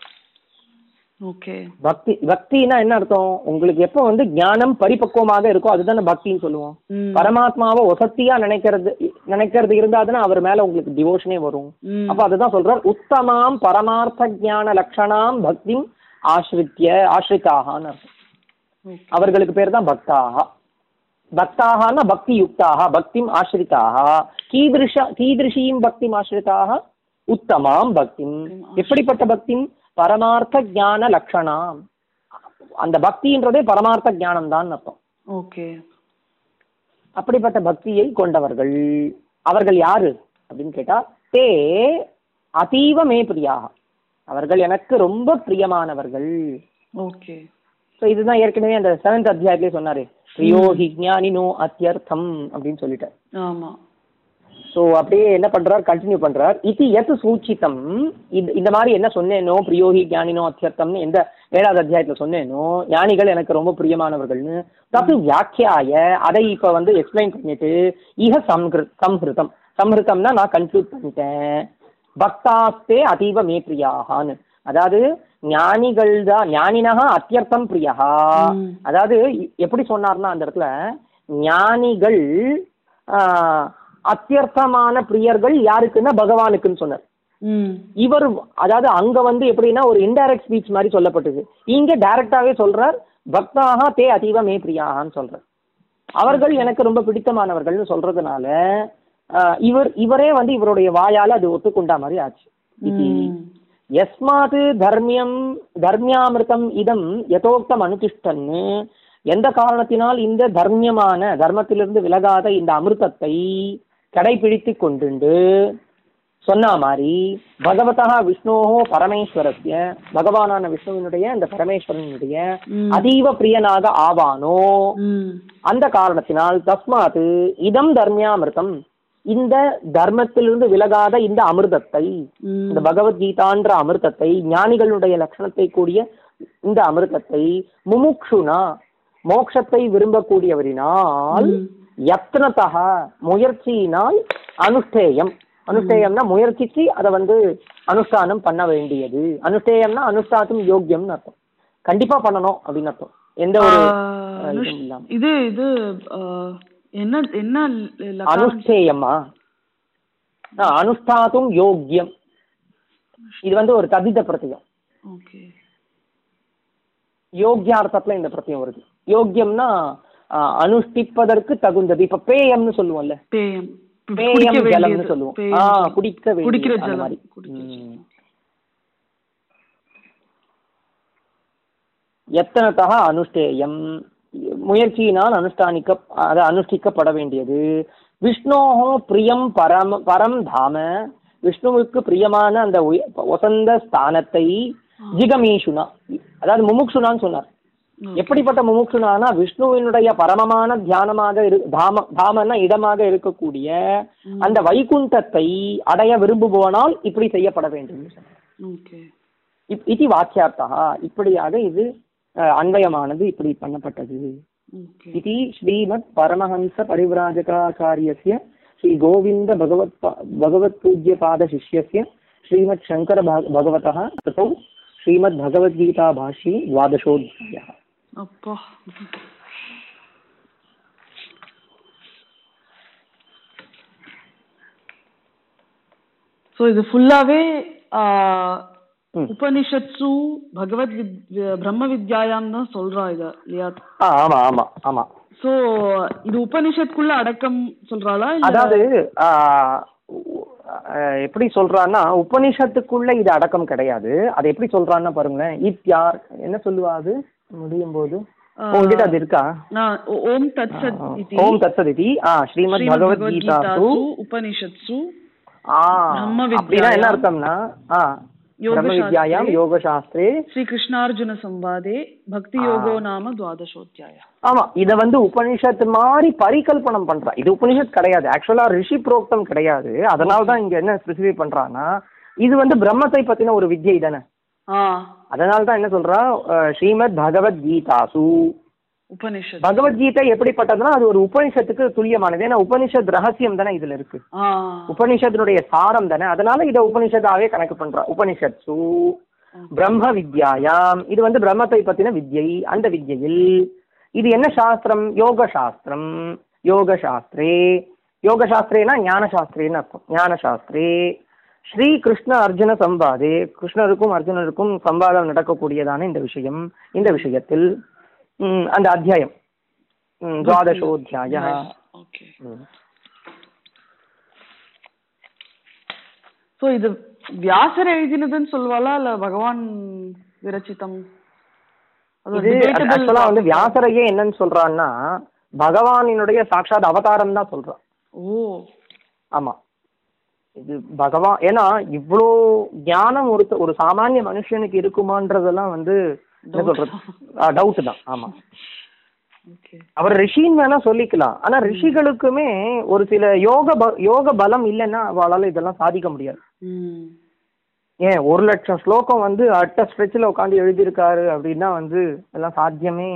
பக்தி பக்தினா என்ன அர்த்தம்? உங்களுக்கு எப்போ வந்து ஞானம் பரிபக்குவமாக இருக்கோ அதுதானே பக்தின்னு சொல்லுவோம். பரமாத்மாவை ஒசத்தியா நினைக்கிறது நினைக்கிறது இருந்தாதுன்னா அவர் மேல உங்களுக்கு டிவோஷனே வரும். அப்ப அதுதான் சொல்றார் உத்தமாம் பரமார்த்த ஞான லட்சணாம் பக்தி ஆசிரித்ய ஆசிரித்தாகான்னு. அவர்களுக்கு பேர் தான் பக்தாக பக்தாகனா பக்தி யுக்தாக பக்திம் ஆசிரிதாக கீதிருஷ கீதிருஷீம் பக்திம் ஆசிரிதாக உத்தமாம் பக்திம். எப்படிப்பட்ட பக்திம்? பரமார்த்த ஞான லட்சணாம் அந்த பக்தின்றதே பரமார்த்த ஞானம் தான் அர்த்தம். ஓகே. அப்படிப்பட்ட பக்தியை கொண்டவர்கள் அவர்கள் யாரு? அப்படின்னு கேட்டா தே அதீவ மே பிரியாக அவர்கள் எனக்கு ரொம்ப பிரியமானவர்கள். ஓகே. ஸோ இதுதான் ஏற்கனவே அந்த செவன்த் அத்தியாயத்திலே சொன்னாரு. பிரியோ ஹி ஞானினோ அத்தியர்த்தம் அப்படின்னு சொல்லிட்டார் ஆமா. ஸோ அப்படியே என்ன பண்றார்? கண்டினியூ பண்றார். இது எது சூச்சிதம் இந்த இந்த மாதிரி என்ன சொன்னேனோ பிரியோஹி ஞானினோ அத்தியர்த்தம்னு எந்த ஏழாவது அத்தியாயத்துல சொன்னேனோ ஞானிகள் எனக்கு ரொம்ப பிரியமானவர்கள்னு தத்து வியாக்கியாய அதை இப்ப வந்து எக்ஸ்பிளைன் பண்ணிட்டு இஹ சம்ஹிருத் சம்ஹிருதம். சம்ஹிருதம்னா நான் கன்க்ளூட் பண்ணிட்டேன். பக்தாஸ்தே அதீவ மே பிரியாகான்னு அதாவது ஞானிகள் தான் ஞானினகா அத்தியர்த்தம் பிரியா. அதாவது எப்படி சொன்னார்னா அந்த இடத்துல ஞானிகள் அத்தியர்த்தமான பிரியர்கள் யாருக்குன்னா பகவானுக்குன்னு சொன்னார். இவர் அதாவது அங்க வந்து எப்படின்னா ஒரு இன்டைரக்ட் ஸ்பீச் மாதிரி சொல்லப்பட்டது. இங்க டைரக்டாவே சொல்றார் பக்தாக தே அதீவ மே பிரியாகான்னு சொல்றார். அவர்கள் எனக்கு ரொம்ப பிடித்தமானவர்கள்னு சொல்றதுனால இவர் இவரே வந்து இவருடைய வாயால அது ஒத்துக்கொண்டா மாதிரி ஆச்சு. ம். யஸ்மாத் தர்மியம் தர்மியாமிருதம் இதம் யதோக்தம் அனுதிஷ்டன்னு எந்த காரணத்தினால் இந்த தர்மியமான தர்மத்திலிருந்து விலகாத இந்த அமிர்தத்தை கடைபிடித்து கொண்டுண்டு. சொன்ன மாதிரி பகவதா விஷ்ணோஹோ பரமேஸ்வரஸ்ய பகவானான விஷ்ணுவினுடைய இந்த பரமேஸ்வரனுடைய. அதீவ பிரியனாக ஆவானோ? அந்த காரணத்தினால் தஸ்மாத் இதம் தர்மியாமிருதம். இந்த தர்மத்திலிருந்து விலகாத இந்த அமிர்தத்தை இந்த பகவத்கீதான்ற அமிர்தத்தை ஞானிகளுடைய லட்சணத்தை கூடிய இந்த அமிர்தத்தை முமுக்ஷுனா மோட்சத்தை விரும்பக்கூடியவரினால். யத்னதா முயற்சியினால் அனுஷ்டேயம். அனுஷ்டேயம்னா முயற்சிச்சு அதை வந்து அனுஷ்டானம் பண்ண வேண்டியது. அனுஷ்டேயம்னா அனுஷ்டாத்தும் யோக்கியம்னு அர்த்தம். கண்டிப்பா பண்ணணும் அப்படின்னு அர்த்தம். எந்த ஒரு இது இது என்ன என்ன? அனுஷ்டேயமா? அனுஷ்டாத்தும் யோக்கியம் இது வந்து ஒரு ததித பிரத்தியம். யோக்கியார்த்தத்துல இந்த பிரத்தியம் வருது. யோக்கியம்னா அனுஷ்டிப்பதற்கு தகுந்தது. இப்ப பேயம்னு சொல்லுவோம்ல. பேயம். ஜலம்னு. சொல்லுவோம். பேயம். ஆ குடிக்க குடிக்கிற அந்த மாதிரி. குடிக்கிற ம். ஜலம். எத்தனத்தா அனுஷ்டேயம்? முயற்சியினால் அனுஷ்டானிக்க அது அனுஷ்டிக்கப்பட வேண்டியது. விஷ்ணோஹோ பிரியம் பரம் பரம் தாம. விஷ்ணுவுக்கு பிரியமான அந்த வசந்த ஸ்தானத்தை ஜிகமீஷுனா. அதாவது முமுக்ஷுனான்னு சொன்னார். எப்படிப்பட்ட முமுட்சுனானா விஷ்ணுவினுடைய பரமமான தியானமாக இரு தாம தாமன்னா இடமாக இருக்கக்கூடிய அந்த வைகுண்டத்தை அடைய விரும்புபவனால் இப்படி செய்யப்பட வேண்டும் இது வாக்கியார்த்தா இப்படியாக இது அன்வயமானது இப்படி பண்ணப்பட்டது. இது ஸ்ரீமத் பரமஹம்ச பரிவிராஜகாச்சாரியசிய ஸ்ரீ கோவிந்த பகவத் பகவத் பூஜ்ய பாத சிஷ்யசிய ஸ்ரீமத் சங்கர பகவதா ததோ ஸ்ரீமத் பகவத்கீதா பாஷி துவாதசோத்யா அப்பா. ஸோ இது ஃபுல்லாவே ம். உபனிஷத்சு பகவத் வித் பிரம்ம வித்யாயாம் தான் சொல்றா இத இல்லையா? ஆமா ஆமா ஆமா. சோ இது உபனிஷத்துக்குள்ள அடக்கம் சொல்றாளா அதாவது எப்படி சொல்றான்னா உபனிஷத்துக்குள்ள இது அடக்கம் கிடையாது. அது எப்படி சொல்றான்னா பாருங்களேன். இத்யார் என்ன சொல்லுவா அது? முடியும் போது உங்ககிட்ட அது இருக்கா? ஓம் தத் சத் இதி. ஓம் தத்சதிதி ஆ ஸ்ரீமத் பகவத்கீதா பகவத்கீதாசு உபனிஷத்சு. ஆ பிரம்ம அப்படின்னா என்ன வித்யாயாம். அர்த்தம்னா? ஆ பிரம்ம யோகசாஸ்திரே வித்யாயாம் யோகசாஸ்திரே. ஸ்ரீ கிருஷ்ணார்ஜுன சம்வாதே பக்தி யோகோ நாம துவாதசோத்தியாய ஆமா இத வந்து உபனிஷத் மாதிரி பரிகல்பனம் பண்றா. இது உபனிஷத் கிடையாது. ஆக்சுவலா ரிஷி புரோக்தம் கிடையாது. அதனால தான் இங்க என்ன ஸ்பெசிஃபை பண்றான்னா இது வந்து பிரம்மத்தை பத்தின ஒரு வித்யை தானே. அதனால தான் என்ன சொல்றா? ஸ்ரீமத் பகவத் கீதாசு. உபனிஷத். பகவத்கீதை எப்படிப்பட்டதுன்னா அது ஒரு உபனிஷத்துக்கு துல்லியமானது. ஏன்னா உபனிஷத் ரகசியம் தானே இதுல இருக்கு. உபனிஷத்தினுடைய சாரம் தானே. அதனால இதை உபனிஷத்தாவே கணக்கு பண்றா. உபனிஷத்சு பிரம்ம வித்யாயாம். இது வந்து பிரம்மத்தை பத்தின வித்யை அந்த வித்யையில். இது என்ன சாஸ்திரம்? யோக சாஸ்திரம். யோக சாஸ்திரே யோக சாஸ்திரேனா ஞான சாஸ்திரேன்னு அர்த்தம். ஞான சாஸ்திரே ஸ்ரீ கிருஷ்ண அர்ஜுன சம்பாதே. கிருஷ்ணருக்கும் அர்ஜுனருக்கும் சம்பாதம் நடக்கக்கூடியதான இந்த விஷயம். இந்த விஷயத்தில் அந்த அத்தியாயம். துவாதசோத்தியாய. சோ இது வியாசர் எழுதினதுன்னு சொல்லுவாளா இல்ல பகவான் விரச்சிதம் இது ஆக்சுவலா வந்து. வியாசரையே என்னன்னு சொல்றான்னா பகவானினுடைய சாட்சாத் அவதாரம் தான் சொல்றான். ஓ. ஆமா. இது பகவான் ஏன்னா இவ்வளோ ஞானம் ஒரு ஒரு சாமானிய மனுஷனுக்கு இருக்குமான்றதெல்லாம் வந்து என்ன சொல்றது? டவுட் தான். ஆமா. அவர் ரிஷின்னு வேணா சொல்லிக்கலாம். ஆனா ரிஷிகளுக்குமே ஒரு சில யோக யோக பலம் இல்லைன்னா அவளால இதெல்லாம் சாதிக்க முடியாது. ஏன்? ஒரு லட்சம் ஸ்லோகம் வந்து அட்ட ஸ்ட்ரெச்சில் உட்காந்து எழுதியிருக்காரு அப்படின்னா வந்து எல்லாம் சாத்தியமே.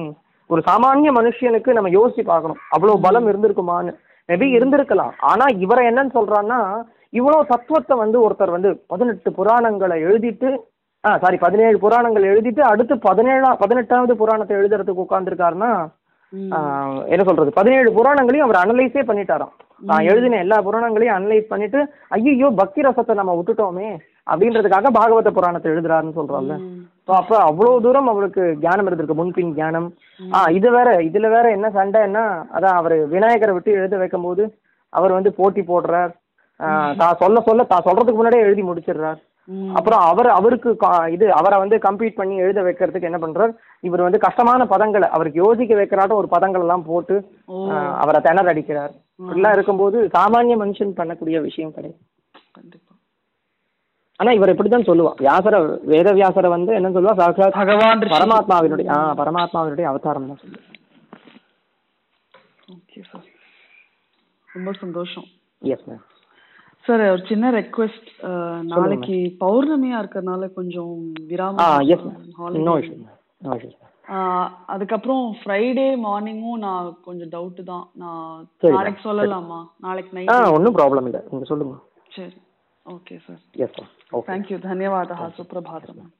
ஒரு சாமானிய மனுஷனுக்கு நம்ம யோசிச்சு பார்க்கணும். அவ்வளோ பலம் இருந்திருக்குமான்னு. மேபி இருந்திருக்கலாம். ஆனா இவரை என்னன்னு சொல்றான்னா இவ்வளோ தத்துவத்தை வந்து ஒருத்தர் வந்து பதினெட்டு புராணங்களை எழுதிட்டு ஆ சாரி பதினேழு புராணங்கள் எழுதிட்டு அடுத்து பதினேழாம் பதினெட்டாவது புராணத்தை எழுதுறதுக்கு உட்காந்துருக்காருன்னா. என்ன சொல்றது? பதினேழு புராணங்களையும் அவர் அனலைஸே பண்ணிட்டாராம். நான் எழுதின எல்லா புராணங்களையும் அனலைஸ் பண்ணிட்டு ஐயோ பக்தி ரசத்தை நம்ம விட்டுட்டோமே அப்படின்றதுக்காக பாகவத புராணத்தை எழுதுறாருன்னு சொல்றோம்ல. ம். ஸோ அப்போ அவ்வளோ தூரம் அவருக்கு ஞானம் இருந்திருக்கு முன்பின் ஞானம். ஆ இது வேற இதுல வேற என்ன சண்டைன்னா அதான் அவர் விநாயகரை விட்டு எழுத வைக்கும்போது அவர் வந்து போட்டி போடுறார். தான் சொல்ல சொல்ல தான் சொல்றதுக்கு முன்னாடியே எழுதி முடிச்சிடுறார். அப்புறம் அவர் அவருக்கு இது அவரை வந்து கம்ப்ளீட் பண்ணி எழுத வைக்கிறதுக்கு என்ன பண்றார்? இவர் வந்து கஷ்டமான பதங்களை அவருக்கு யோசிக்க வைக்கிறாட்டும் ஒரு பதங்கள் எல்லாம் போட்டு அவரை திணற அடிக்கிறார். இப்படிலாம் இருக்கும்போது சாமானிய மனுஷன் பண்ணக்கூடிய விஷயம் கிடையாது. ஆனா இவர் இப்படிதான் சொல்லுவா வியாசர வேத வியாசரை வந்து என்ன சொல்லுவா சாட்சாத் பகவான். பரமாத்மாவினுடைய ஆ பரமாத்மாவினுடைய அவதாரம் தான் சொல்லுவா ஓகே சார் ரொம்ப சந்தோஷம். எஸ் மேம் சார் ஒரு சின்ன ரெக்வெஸ்ட் நாளைக்கு பௌர்ணமியா இருக்கிறதுனால கொஞ்சம் விராமம் அதுக்கப்புறம் ஃப்ரைடே மார்னிங்கும் நான் கொஞ்சம் டவுட் தான். நான் நாளைக்கு சொல்லலாமா? நாளைக்கு நைட் ஒன்றும் ப்ராப்ளம் இல்லை. நீங்கள் சொல்லுங்க. சரி. Okay sir yes sir thank you தன்யவாதா Suprabhatam.